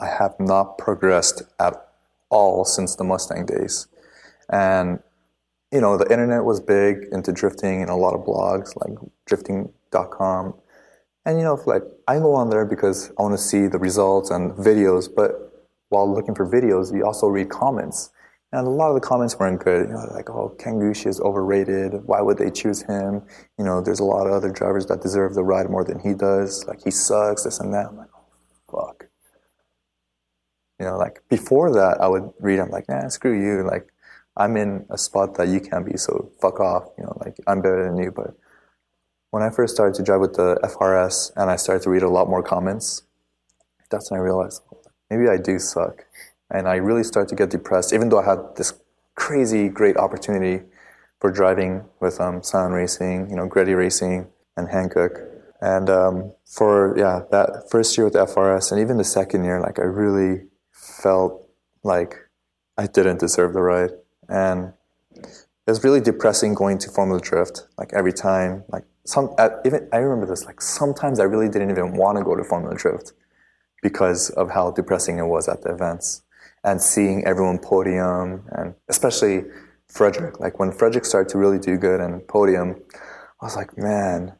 I have not progressed at all since the Mustang days. And, you know, the internet was big into drifting and a lot of blogs like drifting.com. And, you know, like I go on there because I want to see the results and videos, but while looking for videos, you also read comments. And a lot of the comments weren't good. You know, like, oh, Ken Gushi is overrated. Why would they choose him? You know, there's a lot of other drivers that deserve the ride more than he does. Like, he sucks, this and that. I'm like, oh, fuck. You know, like, before that, I would read, I'm like, nah, screw you. Like, I'm in a spot that you can't be, so fuck off. You know, like, I'm better than you. But when I first started to drive with the FRS and I started to read a lot more comments, that's when I realized, oh, maybe I do suck and I really started to get depressed, even though I had this crazy great opportunity for driving with um, Scion Racing, you know, GReddy Racing and Hankook. And um, for yeah, that first year with FRS, and even the second year, like I really felt like I didn't deserve the ride, and it was really depressing going to Formula Drift. Like every time, like some at, even I remember this. Like sometimes I really didn't even want to go to Formula Drift because of how depressing it was at the events and seeing everyone podium and especially Fredric. Like when Fredric started to really do good and podium, I was like, man,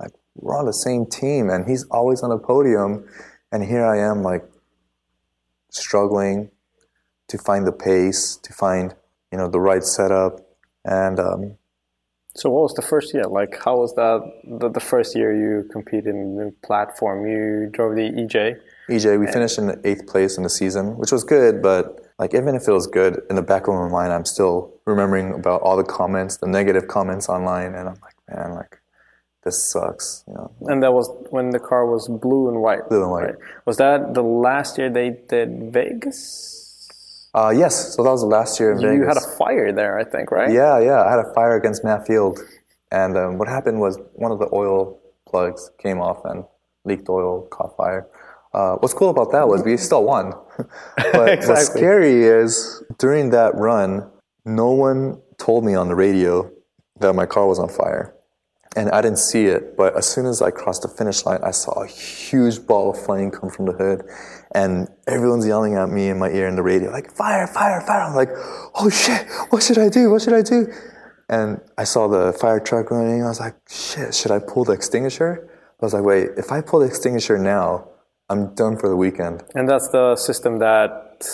like we're on the same team and he's always on the podium. And here I am like struggling to find the pace, to find, you know, the right setup. And um, so what was the first year? Like how was that the, the first year you competed in the platform? You drove the EJ? EJ, we finished in the eighth place in the season, which was good, but like even if it was good, in the back of my mind, I'm still remembering about all the comments, the negative comments online, and I'm like, man, like this sucks, you know. And that was when the car was blue and white. Blue and white. Right? Was that the last year they did Vegas? Uh, yes, so that was the last year in you Vegas. You had a fire there, I think, right? Yeah, yeah, I had a fire against Matt Field, and um, what happened was one of the oil plugs came off and leaked oil, caught fire. Uh, what's cool about that was we still won. but exactly. what's scary is during that run, no one told me on the radio that my car was on fire. And I didn't see it, but as soon as I crossed the finish line, I saw a huge ball of flame come from the hood. And everyone's yelling at me in my ear in the radio, like, fire, fire, fire. I'm like, oh shit, what should I do? What should I do? And I saw the fire truck running. I was like, shit, should I pull the extinguisher? I was like, wait, if I pull the extinguisher now, I'm done for the weekend. And that's the system that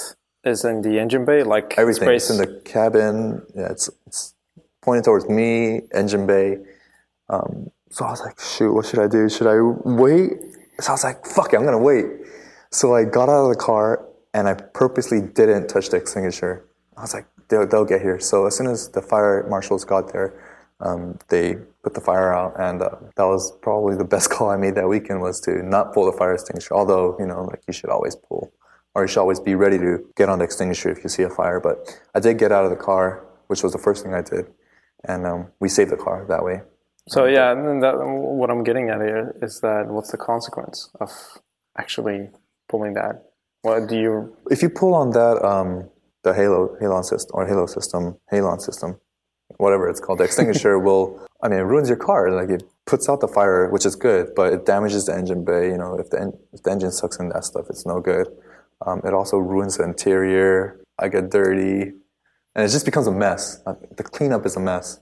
is in the engine bay, like everything. It's in the cabin. Yeah, it's it's pointed towards me, engine bay. Um, so I was like, shoot, what should I do? Should I wait? So I was like, fuck it, I'm gonna wait. So I got out of the car and I purposely didn't touch the extinguisher. I was like, they'll, they'll get here. So as soon as the fire marshals got there, um, they put the fire out, and uh, that was probably the best call I made that weekend was to not pull the fire extinguisher. Although you know, like you should always pull, or you should always be ready to get on the extinguisher if you see a fire. But I did get out of the car, which was the first thing I did, and um, we saved the car that way. So yeah, and that, what I'm getting at here is that what's the consequence of actually pulling that? What do you? If you pull on that, um, the halo halon system or halo system, halon system, whatever it's called, the extinguisher will, I mean, it ruins your car. Like it puts out the fire, which is good, but it damages the engine bay. You know, if the, en- if the engine sucks in that stuff, it's no good. Um, it also ruins the interior. I get dirty, and it just becomes a mess. The cleanup is a mess.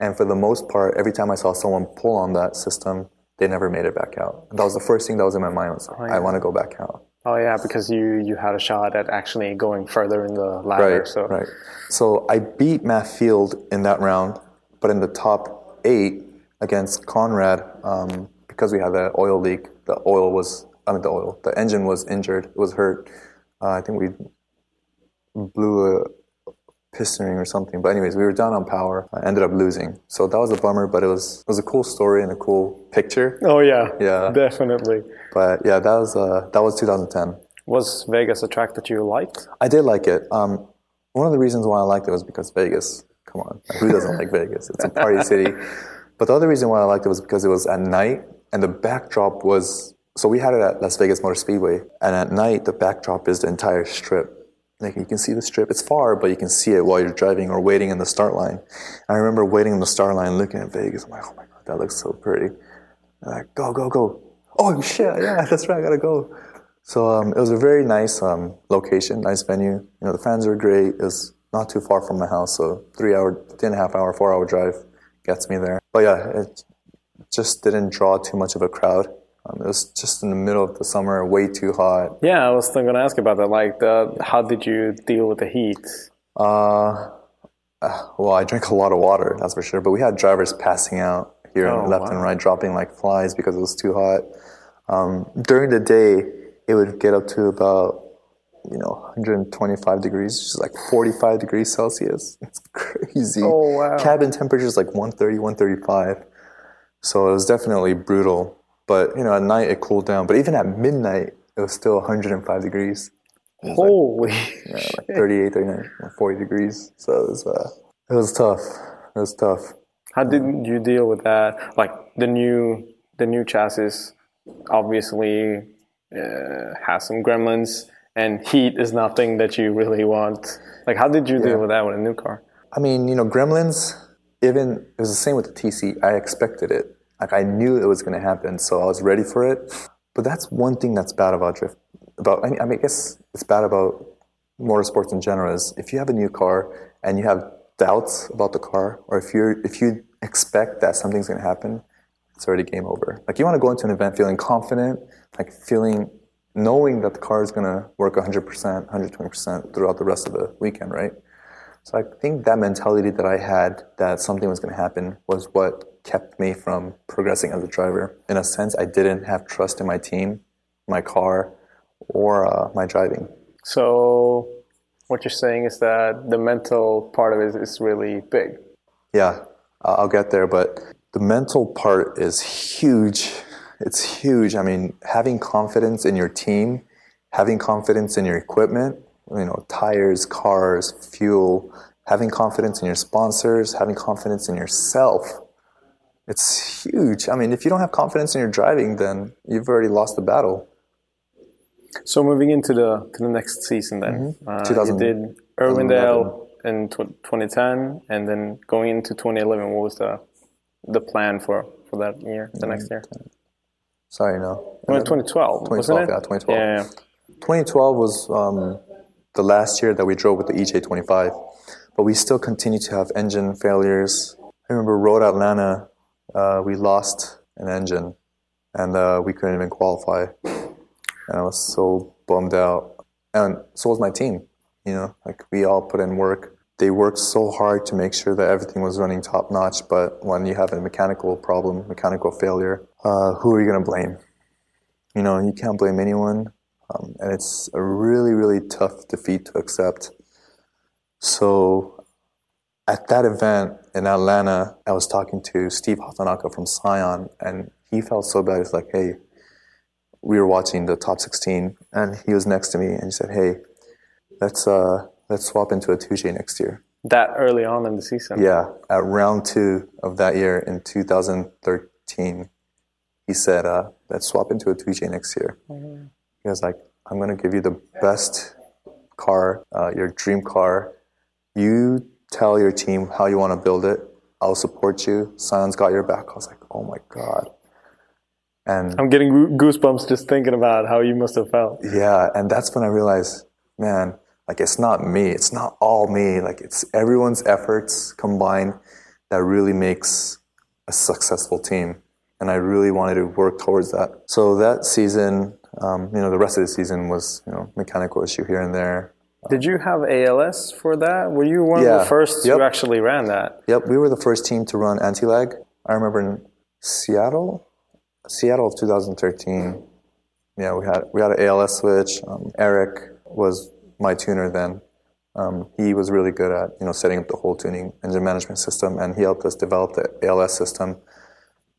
And for the most part, every time I saw someone pull on that system, they never made it back out. And that was the first thing that was in my mind was, I want to go back out. Oh yeah, because you you had a shot at actually going further in the ladder. Right, so right. So I beat Matt Field in that round, but in the top eight against Conrad, um, because we had the oil leak, the oil was, I mean, the oil, the engine was injured, it was hurt. Uh, I think we blew a piston ring or something. But anyways, we were down on power. I ended up losing. So that was a bummer, but it was it was a cool story and a cool picture. Oh yeah, Yeah. definitely. But yeah, that was uh, that was 2010. Was Vegas a track that you liked? I did like it. Um, one of the reasons why I liked it was because Vegas. Come on, who doesn't like Vegas? It's a party city. But the other reason why I liked it was because it was at night and the backdrop was. So we had it at Las Vegas Motor Speedway, and at night the backdrop is the entire strip. Like you can see the strip. It's far, but you can see it while you're driving or waiting in the start line. I remember waiting in the start line, looking at Vegas. I'm like, oh my god, that looks so pretty. And like, go, go, go. Oh shit, yeah, that's right, I gotta go. So um, it was a very nice um, location, nice venue. You know, the fans were great. It was not too far from my house, so three hour, three and a half hour, four hour drive gets me there. But yeah, it just didn't draw too much of a crowd. Um, it was just in the middle of the summer, way too hot. Yeah, I was going to ask about that. Like, the, how did you deal with the heat? Uh, uh, well, I drank a lot of water, that's for sure. But we had drivers passing out here Oh, and left wow. and right, dropping like flies because it was too hot. Um, during the day, it would get up to about you know 125 degrees, which is like 45 degrees Celsius. It's crazy. Oh, wow. Cabin temperature is like 130, 135. So it was definitely brutal. But you know, at night it cooled down. But even at midnight, it was still 105 degrees. Holy. Yeah, like 38, 39, 40 degrees. So it was, uh, it was tough. It was tough. How did you deal with that? Like the new the new chassis obviously uh, has some gremlins, and heat is nothing that you really want. Like, how did you deal with that with a new car? I mean, you know, Gremlins, even, it was the same with the TC. I expected it. Like, I knew it was going to happen, so I was ready for it. But that's one thing that's bad about drift. About, I mean, I mean, I guess it's bad about motorsports in general is if you have a new car and you have doubts about the car, or if you're, if you expect that something's going to happen, it's already game over. Like, you want to go into an event feeling confident, like feeling, knowing that the car is going to work 100%, 120% throughout the rest of the weekend, right? So I think that mentality that I had that something was going to happen was what kept me from progressing as a driver. In a sense, I didn't have trust in my team, my car, or uh, my driving. So, what you're saying is that the mental part of it is really big. Yeah, I'll get there, but the mental part is huge. It's huge. I mean, having confidence in your team, having confidence in your equipment, you know, tires, cars, fuel, having confidence in your sponsors, having confidence in yourself. It's huge. I mean, if you don't have confidence in your driving, then you've already lost the battle. So, moving into the to the next season, then uh, you did Irwindale in tw- 2010, and then going into 2011. What was the the plan for for that year, the next year? Sorry, no. Well, 2012, wasn't 2012, it? yeah, 2012. Yeah, yeah. 2012 was um, the last year that we drove with the EJ25, but we still continued to have engine failures. I remember Road Atlanta, uh, we lost an engine and uh, we couldn't even qualify. And I was so bummed out. And so was my team. You know, like we all put in work. They worked so hard to make sure that everything was running top notch. But when you have a mechanical problem, mechanical failure, uh, who are you going to blame? You know, you can't blame anyone. Um, and it's a really, really tough defeat to accept. So at that event in Atlanta, I was talking to Steve Hatanaka from Scion, and he felt so bad. He's like, hey, we were watching the top 16, and he was next to me, and he said, hey, let's, uh, let's swap into a 2J next year. That early on in the season. Yeah, at round two of that year in 2013, he said, uh, let's swap into a 2J next year. He was like, I'm going to give you the best car, uh, your dream car. You tell your team how you want to build it. I'll support you. Scion's got your back. I was like, oh my God. And I'm getting goosebumps just thinking about how you must have felt. yeah, and that's when I realized, man, like it's not me. It's not all me. Like it's everyone's efforts combined that really makes a successful team. And I really wanted to work towards that. So that season, um, you know, the rest of the season was you know mechanical issue here and there. Did you have ALS for that? Were you one Yeah. of the first Yep. who actually ran that? Yep, we were the first team to run anti-lag. I remember in Seattle, Seattle of 2013. Yeah, we had we had an ALS switch. Um, Eric was my tuner then. Um, he was really good at you know setting up the whole tuning engine management system, and he helped us develop the ALS system.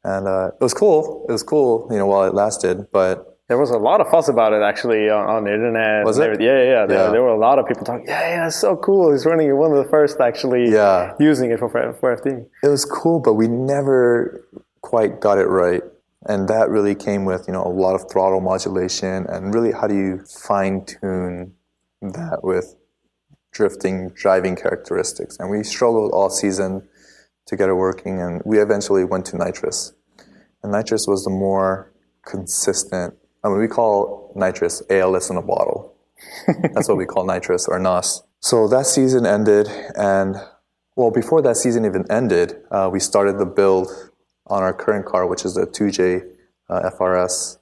And uh, it was cool. It was cool, you know, while it lasted. But There was a lot of fuss about it actually on, on the internet. Was it? Yeah, yeah, yeah. There, Yeah. there were a lot of people talking. Yeah, yeah, it's so cool. He's running. One of the first actually Yeah. using it for for FD. it was cool, but we never quite got it right. And that really came with, you know, a lot of throttle modulation and really how do you fine tune that with drifting driving characteristics. And we struggled all season to get it working and we eventually went to nitrous. And nitrous was the more consistent I mean we call nitrous ALS in a bottle. That's what we call nitrous or NOS. So that season ended, and well, before that season even ended, uh, we started the build on our current car, which is the 2J uh, FRS,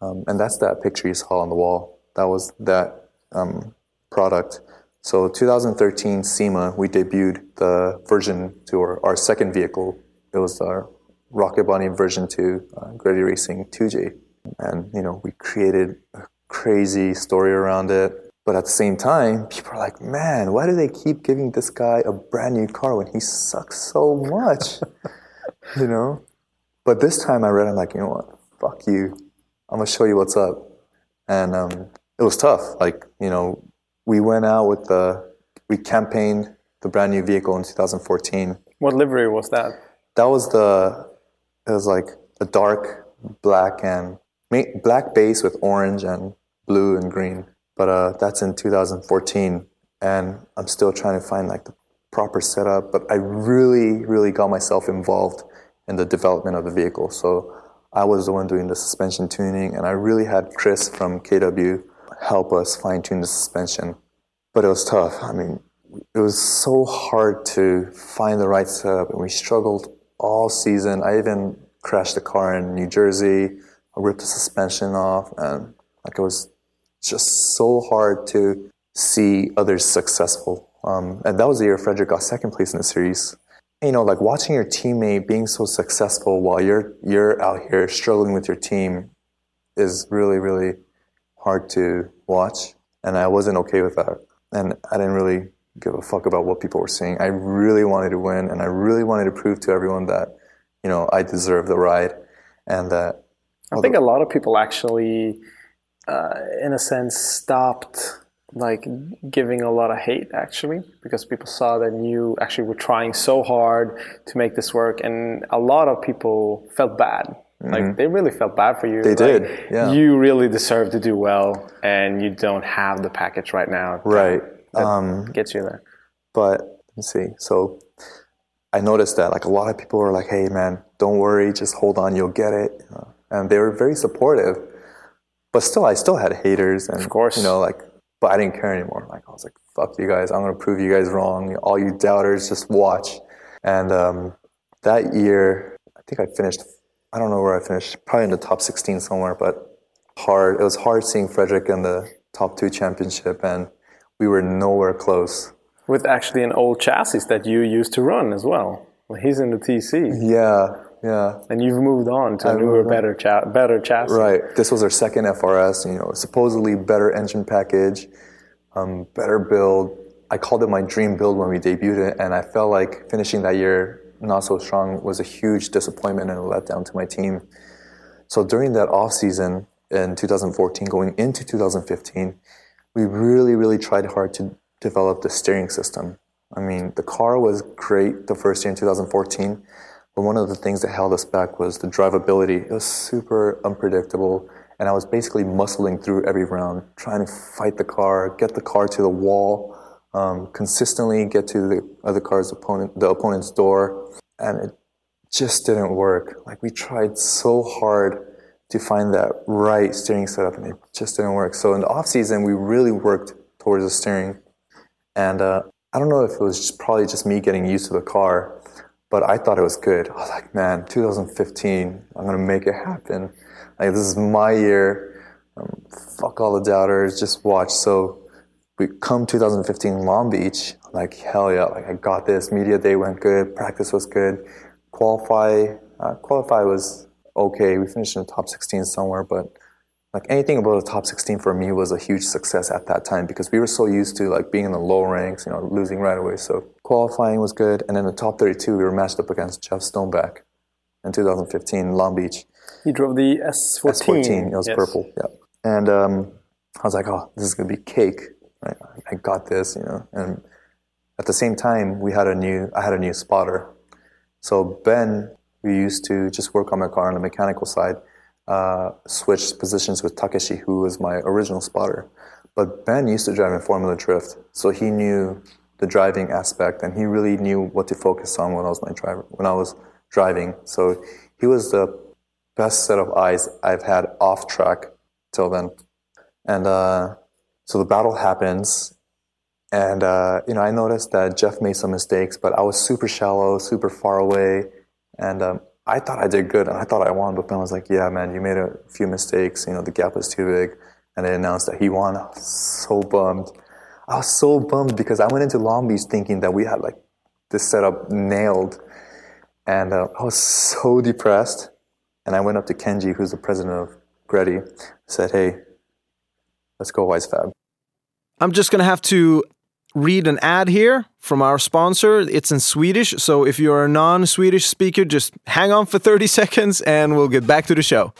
um, and that's that picture you saw on the wall. That was that um, product. So 2013 SEMA, we debuted the version to our, our second vehicle. It was our Rocket Bunny version 2 uh, GReddy Racing 2J and you know we created a crazy story around it. But at the same time people are like man why do they keep giving this guy a brand new car when he sucks so much? You know? But this time i read i'm like you know what? Fuck you. I'm gonna show you what's up. And um, it was tough. Like you know we went out with the we campaigned the brand new vehicle in 2014 What livery was that? that was the it was like a dark black and black base with orange and blue and green. But uh, that's in 2014 and i'm still trying to find like the proper setup but i really really got myself involved in the development of the vehicle. So i was the one doing the suspension tuning and i really had chris from kw help us fine tune the suspension. But it was tough. I mean it was so hard to find the right setup and we struggled all season. I even crashed the car in new jersey i ripped the suspension off and like it was just so hard to see others successful. Um, and that was the year fredric got second place in the series. You know like watching your teammate being so successful while you're you're out here struggling with your team is really really hard to watch and i wasn't okay with that and i didn't really give a fuck about what people were saying i really wanted to win and i really wanted to prove to everyone that you know i deserve the ride and that I think a lot of people actually, uh, in a sense, stopped like giving a lot of hate actually because people saw that you actually were trying so hard to make this work, and a lot of people felt bad. Like they really felt bad for you. Mm-hmm. They Like, did, yeah. You really deserve to do well, and you don't have the package right now. right That um, gets you there. But let's see. So I noticed that like a lot of people were like, "Hey, man, don't worry, just hold on, you'll get it," you know? and they were very supportive. But still, I still had haters, and Of course. you know, like, but I didn't care anymore. Like I was like, "Fuck you guys! I'm gonna prove you guys wrong. All you doubters, just watch." And um, that year, I think I finished. I don't know where I finished. Probably in the top 16 somewhere, but hard. It was hard seeing Fredric in the top two championship, and we were nowhere close. With actually an old chassis that you used to run as well. Well, He's in the TC, Yeah, yeah. and you've moved on to a I newer, better, cha- better chassis. Right. This was our second FRS. You know, supposedly better engine package, um, better build. I called it my dream build when we debuted it, and I felt like finishing that year not so strong was a huge disappointment and a letdown to my team. So during that off season in 2014, going into 2015, we really, really tried hard to develop the steering system. I mean, the car was great the first year in 2014, but one of the things that held us back was the drivability. It was super unpredictable, and I was basically muscling through every round, trying to fight the car, get the car to the wall, um, consistently get to the other car's opponent, the opponent's door, and it just didn't work. Like we tried so hard to find that right steering setup, and it just didn't work. So in the off season, we really worked towards the steering, and uh, I don't know if it was just probably just me getting used to the car, but I thought it was good. I was like, man, 2015, I'm gonna make it happen. Like this is my year. Um, fuck all the doubters. Just watch. So we come 2015 Long Beach. Like hell yeah! Like I got this. Media day went good. Practice was good. Qualify. Uh, qualify was okay. We finished in the top 16 somewhere, but like anything above the top 16 for me was a huge success at that time because we were so used to like being in the low ranks, you know, losing right away. So qualifying was good, and then the top 32 we were matched up against Jeff Stoneback in 2015 Long Beach. He drove the S14. S14, it was yes. purple, yeah. And um, I was like, oh, this is gonna be cake. I got this, you know. And at the same time, we had a new, I had a new spotter. So Ben, we used to just work on my car on the mechanical side uh, switched positions with Takeshi, who was my original spotter. But Ben used to drive in Formula Drift, so he knew the driving aspect, and he really knew what to focus on when I was my driver when I was driving. So he was the best set of eyes I've had off track till then. And uh, so the battle happens, and uh, you know I noticed that Jeff made some mistakes, but I was super shallow, super far away, and um, I thought I did good and I thought I won, but Ben was like, yeah, man, you made a few mistakes. You know, the gap was too big. And they announced that he won. I was so bummed. I was so bummed because I went into Long Beach thinking that we had like this setup nailed. And uh, I was so depressed. And I went up to Kenji, who's the president of GReddy, said, hey, let's go Wisefab. I'm just going to have to read an ad here from our sponsor. It's in Swedish, so if you're a non Swedish speaker, just hang on for 30 seconds and we'll get back to the show.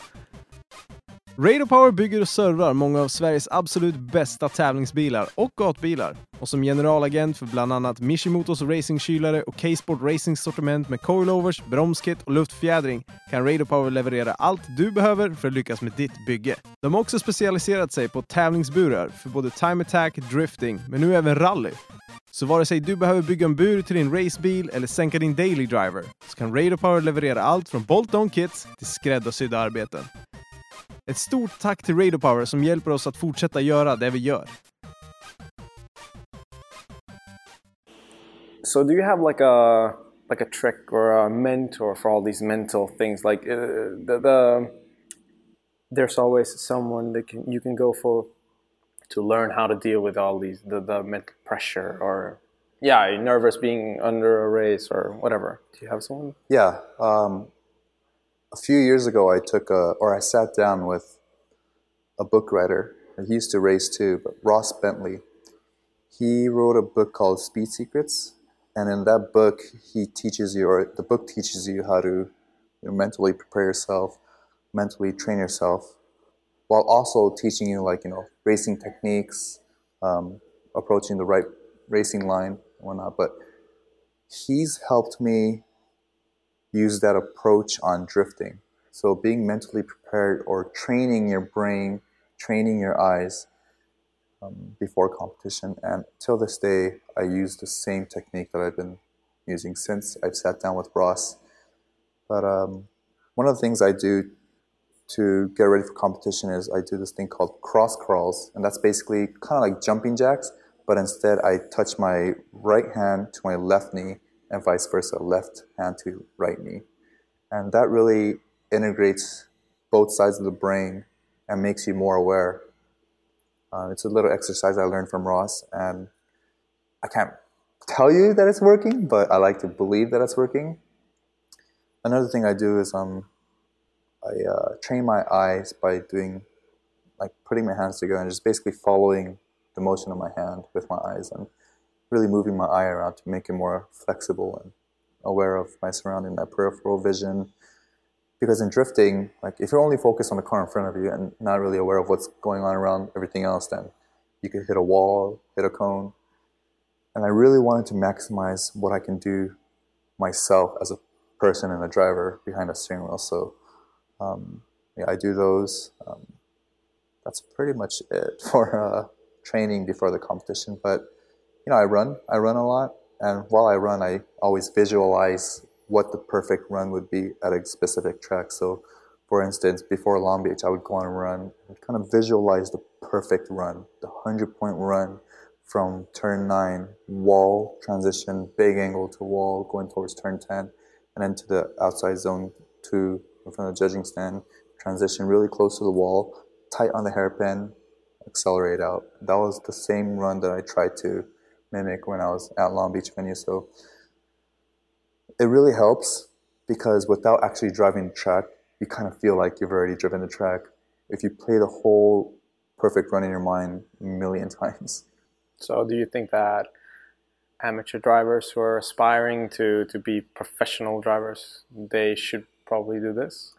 Radio Power bygger och servar många av Sveriges absolut bästa tävlingsbilar och gatbilar. Och som generalagent för bland annat Mishimotos racingkylare och K-Sport Racing sortiment med coilovers, bromskit och luftfjädring kan Radio Power leverera allt du behöver för att lyckas med ditt bygge. De har också specialiserat sig på tävlingsburar för både time attack, drifting, men nu även rally. Så vare sig du behöver bygga en bur till din racebil eller sänka din daily driver så kan Radio Power leverera allt från bolt-on kits till skräddarsydda arbeten. Ett stort tack till Radio Power som hjälper oss att fortsätta göra det vi gör. So do you have like a like a trick or a mentor for all these mental things? Like uh, the, the there's always someone that can you can go for to learn how to deal with all these the, the mental pressure or yeah nervous being under a race or whatever do you have someone yeah um, a few years ago, I took a, or I sat down with a book writer. He used to race too, but Ross Bentley. He wrote a book called Speed Secrets, and in that book, he teaches you, or the book teaches you how to you know, mentally prepare yourself, mentally train yourself, while also teaching you like you know racing techniques, um, approaching the right racing line, and whatnot. But he's helped me use that approach on drifting. So being mentally prepared or training your brain, training your eyes um, before competition. And till this day, I use the same technique that I've been using since I've sat down with Ross. But um, one of the things I do to get ready for competition is I do this thing called cross crawls, and that's basically kind of like jumping jacks, but instead I touch my right hand to my left knee and vice versa, left hand to right knee. And that really integrates both sides of the brain and makes you more aware. Uh, it's a little exercise I learned from Ross, and I can't tell you that it's working, but I like to believe that it's working. Another thing I do is um, I uh, train my eyes by doing, like putting my hands together and just basically following the motion of my hand with my eyes. And really moving my eye around to make it more flexible and aware of my surrounding, my peripheral vision. Because in drifting, like if you're only focused on the car in front of you and not really aware of what's going on around everything else, then you could hit a wall, hit a cone. And I really wanted to maximize what I can do myself as a person and a driver behind a steering wheel. So um, yeah, I do those. Um, that's pretty much it for uh, training before the competition. But you know, I run. I run a lot, and while I run, I always visualize what the perfect run would be at a specific track. So, for instance, before Long Beach, I would go on a run and kind of visualize the perfect run, the hundred point run from turn nine, wall transition, big angle to wall, going towards turn ten, and then to the outside zone two in front of the judging stand, transition really close to the wall, tight on the hairpin, accelerate out. That was the same run that I tried to mimic when I was at Long Beach venue. So it really helps because without actually driving the track, you kind of feel like you've already driven the track. If you play the whole perfect run in your mind a million times. So, do you think that amateur drivers who are aspiring to, to be professional drivers, they should probably do this?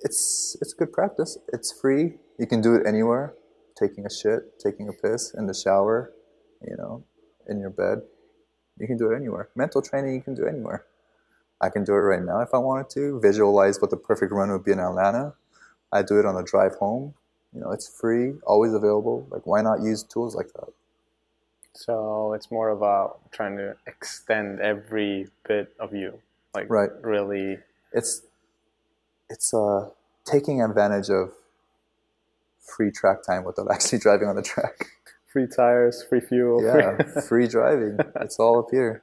It's it's good practice. It's free. You can do it anywhere. Taking a shit, taking a piss, in the shower, you know, in your bed. You can do it anywhere. Mental training you can do anywhere. I can do it right now if I wanted to. Visualize what the perfect run would be in Atlanta. I do it on the drive home. You know, it's free, always available. Like, why not use tools like that? So it's more about trying to extend every bit of you, like right. really. It's it's uh, taking advantage of free track time without actually driving on the track. Free tires, free fuel. Yeah, free, free driving. It's all up here.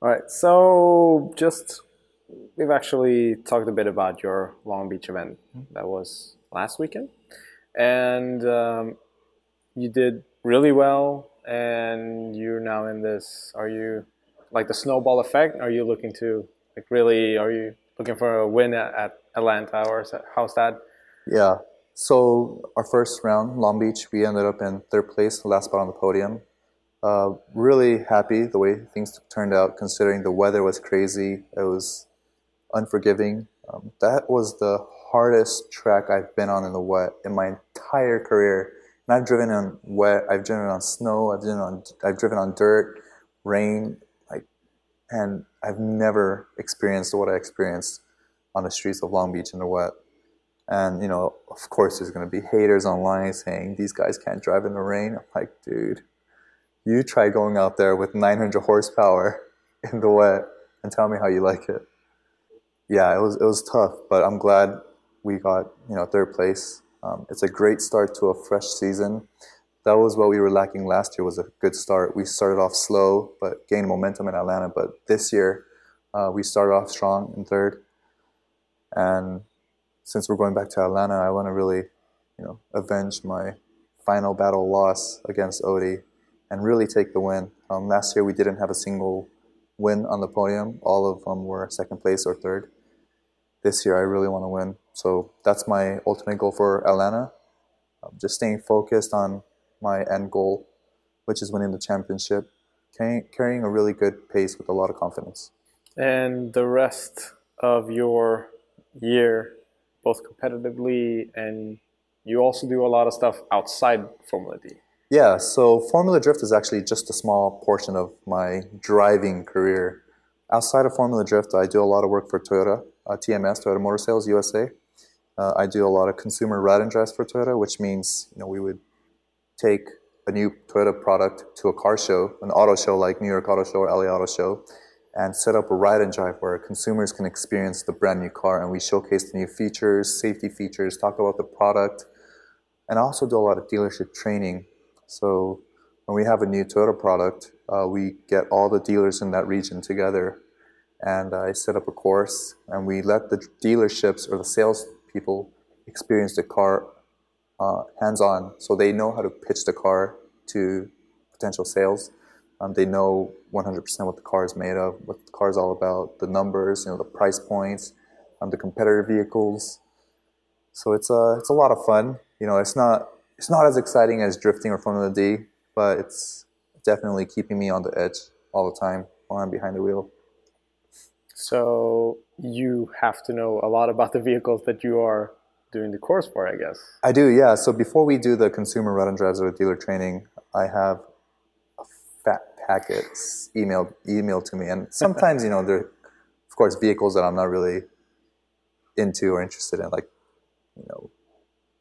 All right. So just we've actually talked a bit about your Long Beach event that was last weekend, and um, you did really well. And you're now in this. Are you like the snowball effect? Are you looking to like really? Are you looking for a win at, at Atlanta or how's that? Yeah. So our first round, Long Beach, we ended up in third place, last spot on the podium. Uh, really happy the way things turned out, considering the weather was crazy. It was unforgiving. Um, that was the hardest track I've been on in the wet in my entire career. And I've driven on wet, I've driven on snow, I've driven on, I've driven on dirt, rain, like, and I've never experienced what I experienced on the streets of Long Beach in the wet. And you know, of course, there's going to be haters online saying these guys can't drive in the rain. I'm like, dude, you try going out there with 900 horsepower in the wet and tell me how you like it. Yeah, it was it was tough, but I'm glad we got you know third place. Um, it's a great start to a fresh season. That was what we were lacking last year. Was a good start. We started off slow, but gained momentum in Atlanta. But this year, uh, we started off strong in third, and since we're going back to Atlanta, I want to really, you know, avenge my final battle loss against Odi and really take the win. Um, last year we didn't have a single win on the podium. All of them were second place or third. This year I really want to win. So that's my ultimate goal for Atlanta. Um, just staying focused on my end goal, which is winning the championship, carrying, carrying a really good pace with a lot of confidence. And the rest of your year, both competitively and you also do a lot of stuff outside Formula D. Yeah, so Formula Drift is actually just a small portion of my driving career. Outside of Formula Drift, I do a lot of work for Toyota, uh, TMS, Toyota Motor Sales USA. Uh, I do a lot of consumer ride and drives for Toyota, which means you know we would take a new Toyota product to a car show, an auto show like New York Auto Show or LA Auto Show, and set up a ride and drive where consumers can experience the brand new car and we showcase the new features, safety features, talk about the product, and also do a lot of dealership training so when we have a new Toyota product, uh, we get all the dealers in that region together, and I set up a course, and we let the dealerships or the sales people experience the car uh, hands-on, so they know how to pitch the car to potential sales. Um, they know 100% what the car is made of, what the car is all about, the numbers, you know, the price points, um, the competitor vehicles. So it's a it's a lot of fun. You know, it's not it's not as exciting as drifting or Formula D, but it's definitely keeping me on the edge all the time while I'm behind the wheel. So you have to know a lot about the vehicles that you are doing the course for, I guess. I do, yeah. So before we do the consumer run and drives or dealer training, I have fat packet emailed emailed to me, and sometimes you know they're of course, vehicles that I'm not really into or interested in, like you know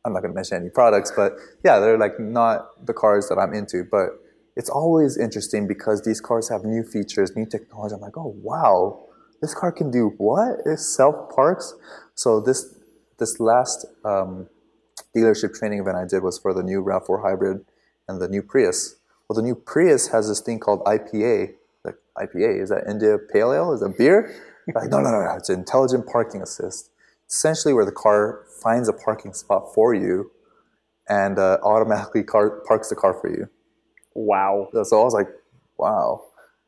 I'm not going to mention any products, but yeah, they're like not the cars that I'm into. But it's always interesting because these cars have new features, new technology. I'm like, oh wow, this car can do what? It self parks. So this this last um, dealership training event I did was for the new Rav4 Hybrid and the new Prius. Well, the new Prius has this thing called IPA. Like IPA is that India Pale Ale? Is that beer? like, no, no, no, no, it's intelligent parking assist. Essentially, where the car finds a parking spot for you and uh, automatically car, parks the car for you. Wow. So I was like, wow.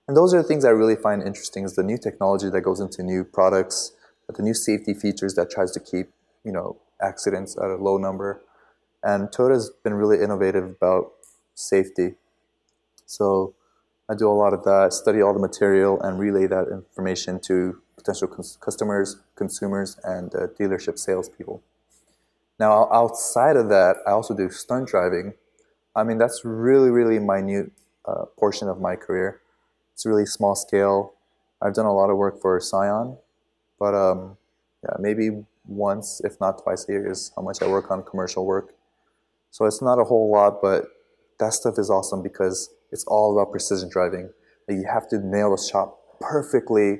And those are the things I really find interesting is the new technology that goes into new products, the new safety features that tries to keep, you know, accidents at a low number. And Toyota's been really innovative about safety. So I do a lot of that, study all the material, and relay that information to potential cons- customers, consumers, and uh, dealership salespeople. Now, outside of that, I also do stunt driving. I mean, that's really, really minute uh, portion of my career. It's really small scale. I've done a lot of work for Scion, but um, yeah, maybe once, if not twice a year, is how much I work on commercial work. So it's not a whole lot, but that stuff is awesome because it's all about precision driving. Like you have to nail the shot perfectly,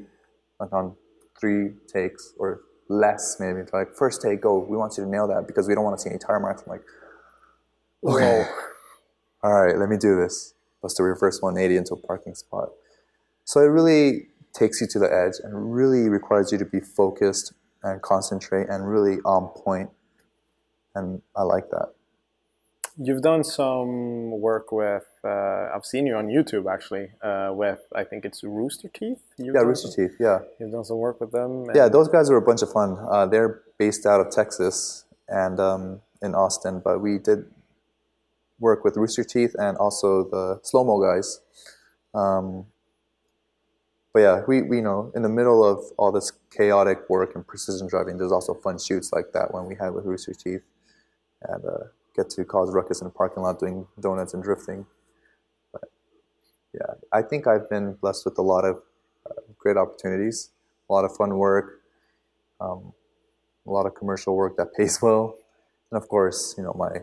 like on three takes or less, maybe. Like first take, go. We want you to nail that because we don't want to see any tire marks. I'm like, okay, all right, let me do this. Bust a reverse 180 into a parking spot. So it really takes you to the edge and really requires you to be focused and concentrate and really on point. And I like that. You've done some work with, uh, I've seen you on YouTube actually, uh, with, I think it's Rooster Teeth? You've yeah, Rooster Teeth, yeah. You've done some work with them? Yeah, those guys are a bunch of fun. Uh, they're based out of Texas and um, in Austin, but we did work with Rooster Teeth and also the Slow Mo guys. Um, but yeah, we, we know in the middle of all this chaotic work and precision driving, there's also fun shoots like that one we had with Rooster Teeth, and uh, get to cause ruckus in a parking lot doing donuts and drifting. But yeah, I think I've been blessed with a lot of uh, great opportunities, a lot of fun work, um, a lot of commercial work that pays well, and of course, you know my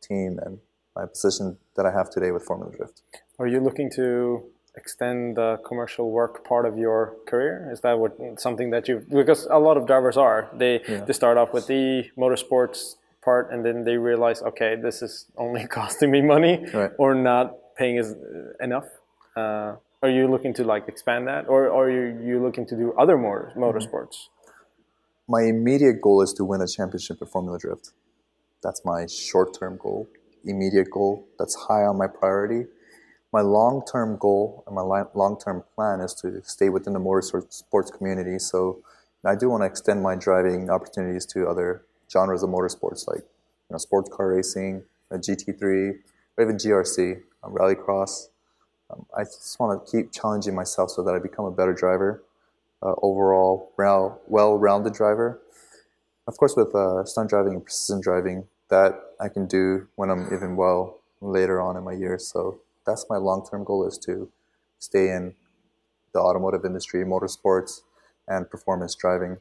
team and my position that I have today with Formula Drift. Are you looking to extend the commercial work part of your career? Is that what something that you because a lot of drivers are they Yeah. they start off with the motorsports part and then they realize okay this is only costing me money Right. or not paying is enough. Uh, are you looking to like expand that or, or are you, you looking to do other motor, motorsports? my immediate goal is to win a championship at Formula Drift. That's my short term goal, immediate goal. That's high on my priority. My long term goal and my long term plan is to stay within the motorsports community. So I do want to extend my driving opportunities to other genres of motorsports like you know, sports car racing, a GT3, or even GRC, um, rallycross. Um, I just want to keep challenging myself so that I become a better driver uh, overall well, well-rounded driver. Of course, with uh, stunt driving and precision driving, that I can do when I'm even well later on in my years. So that's my long-term goal is to stay in the automotive industry, motorsports, and performance driving.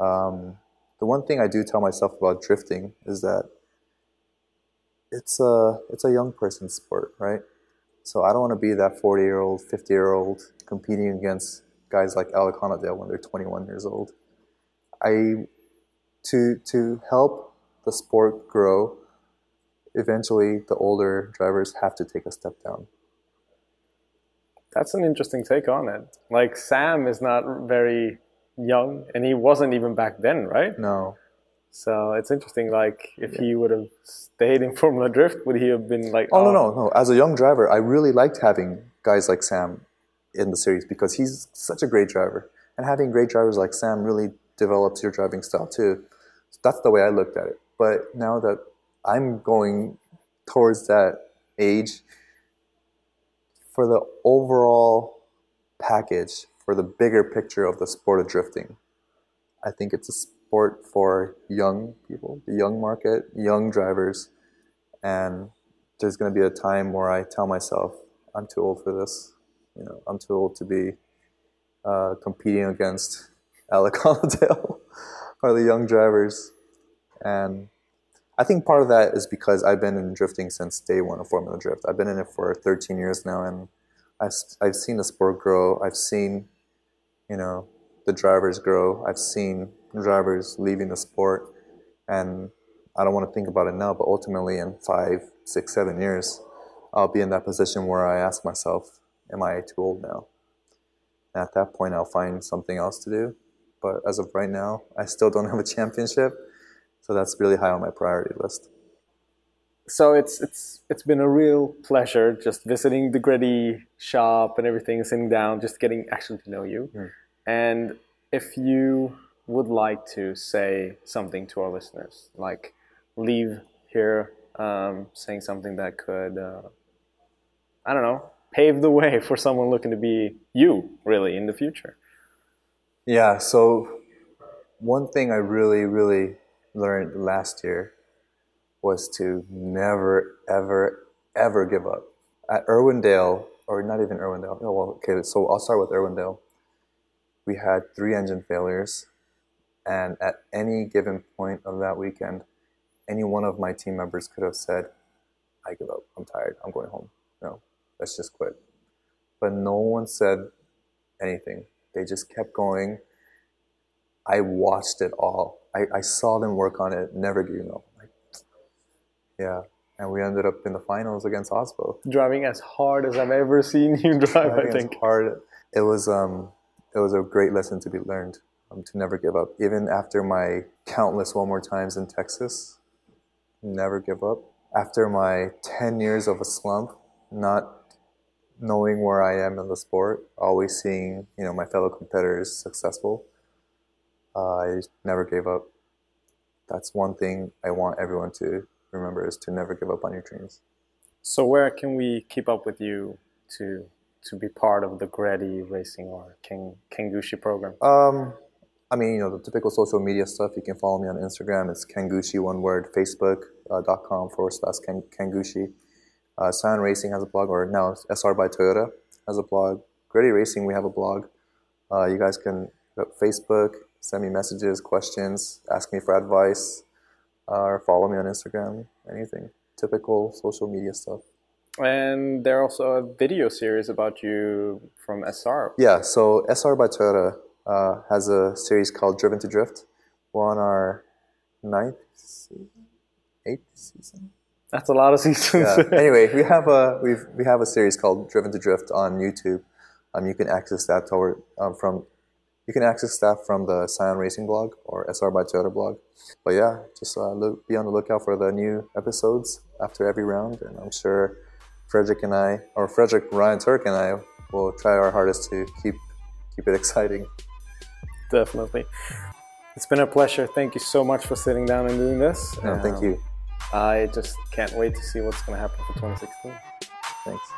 Um, the one thing I do tell myself about drifting is that it's a it's a young person's sport, right? So I don't want to be that 40 year old, 50 year old competing against guys like Alec Hohnadell when they're 21 years old. I to to help the sport grow. Eventually, the older drivers have to take a step down. That's an interesting take on it. Like Sam is not very young and he wasn't even back then, right? No, So it's interesting. Like, if he would have stayed in Formula Drift, would he have been like? Oh no, uh, no, no! As a young driver, I really liked having guys like Sam in the series because he's such a great driver, and having great drivers like Sam really develops your driving style too. That's the way I looked at it. But now that I'm going towards that age, for the overall package, for the bigger picture of the sport of drifting, I think it's a sport for young people, the young market, young drivers, and there's going to be a time where I tell myself, I'm too old for this. You know, I'm too old to be uh, competing against Alec Hohnadell or the young drivers. And I think part of that is because I've been in drifting since day one of Formula Drift. I've been in it for 13 years now, and I've, I've seen the sport grow. I've seen, you know, the drivers grow. I've seen drivers leaving the sport, and I don't want to think about it now, but ultimately in five, six, seven years, I'll be in that position where I ask myself, am I too old now? At that point, I'll find something else to do. But as of right now, I still don't have a championship, so that's really high on my priority list. So it's it's it's been a real pleasure just visiting the GReddy shop and everything, sitting down, just getting actually to know you. Mm. And if you would like to say something to our listeners, like leave here um, saying something that could, uh, I don't know, pave the way for someone looking to be you really in the future. Yeah, so one thing I really, really learned last year was to never, ever, ever give up. At Irwindale, or not even Irwindale, oh, well, okay, so I'll start with Irwindale. We had three engine failures, and at any given point of that weekend, any one of my team members could have said, I give up, I'm tired, I'm going home. No, let's just quit. But no one said anything. They just kept going. I watched it all. I, I saw them work on it, never giving up. Yeah. And we ended up in the finals against Aasbø. Driving as hard as I've ever seen you drive, I think. Hard. It was um, it was a great lesson to be learned. Um, to never give up. Even after my countless one more times in Texas, never give up. After my 10 years of a slump, not knowing where I am in the sport, always seeing you know my fellow competitors successful, uh, I never gave up. That's one thing I want everyone to remember is to never give up on your dreams. So where can we keep up with you to to be part of the GReddy Racing or Ken, Kengushi program? Um, I mean, you know, the typical social media stuff. You can follow me on Instagram. It's Kengushi, one word. Facebook.com uh, forward slash Ken, Kengushi. Uh, Scion Racing has a blog, or now SR by Toyota has a blog. GReddy Racing, we have a blog. Uh, you guys can Facebook, send me messages, questions, ask me for advice, uh, or follow me on Instagram. Anything typical social media stuff. And there's also a video series about you from SR. Yeah, so SR by Toyota uh, has a series called Driven to Drift. We're on our ninth season, eighth season. That's a lot of seasons. yeah. Anyway, we have a we we have a series called Driven to Drift on YouTube. Um, you can access that toward, um, from you can access that from the Scion Racing blog or SR by Toyota blog. But yeah, just uh, look, be on the lookout for the new episodes after every round, and I'm sure Fredric and I, or Fredric Ryan Tuerck and I, will try our hardest to keep keep it exciting. Definitely. It's been a pleasure. Thank you so much for sitting down and doing this. No, um, thank you. I just can't wait to see what's going to happen for 2016. Thanks.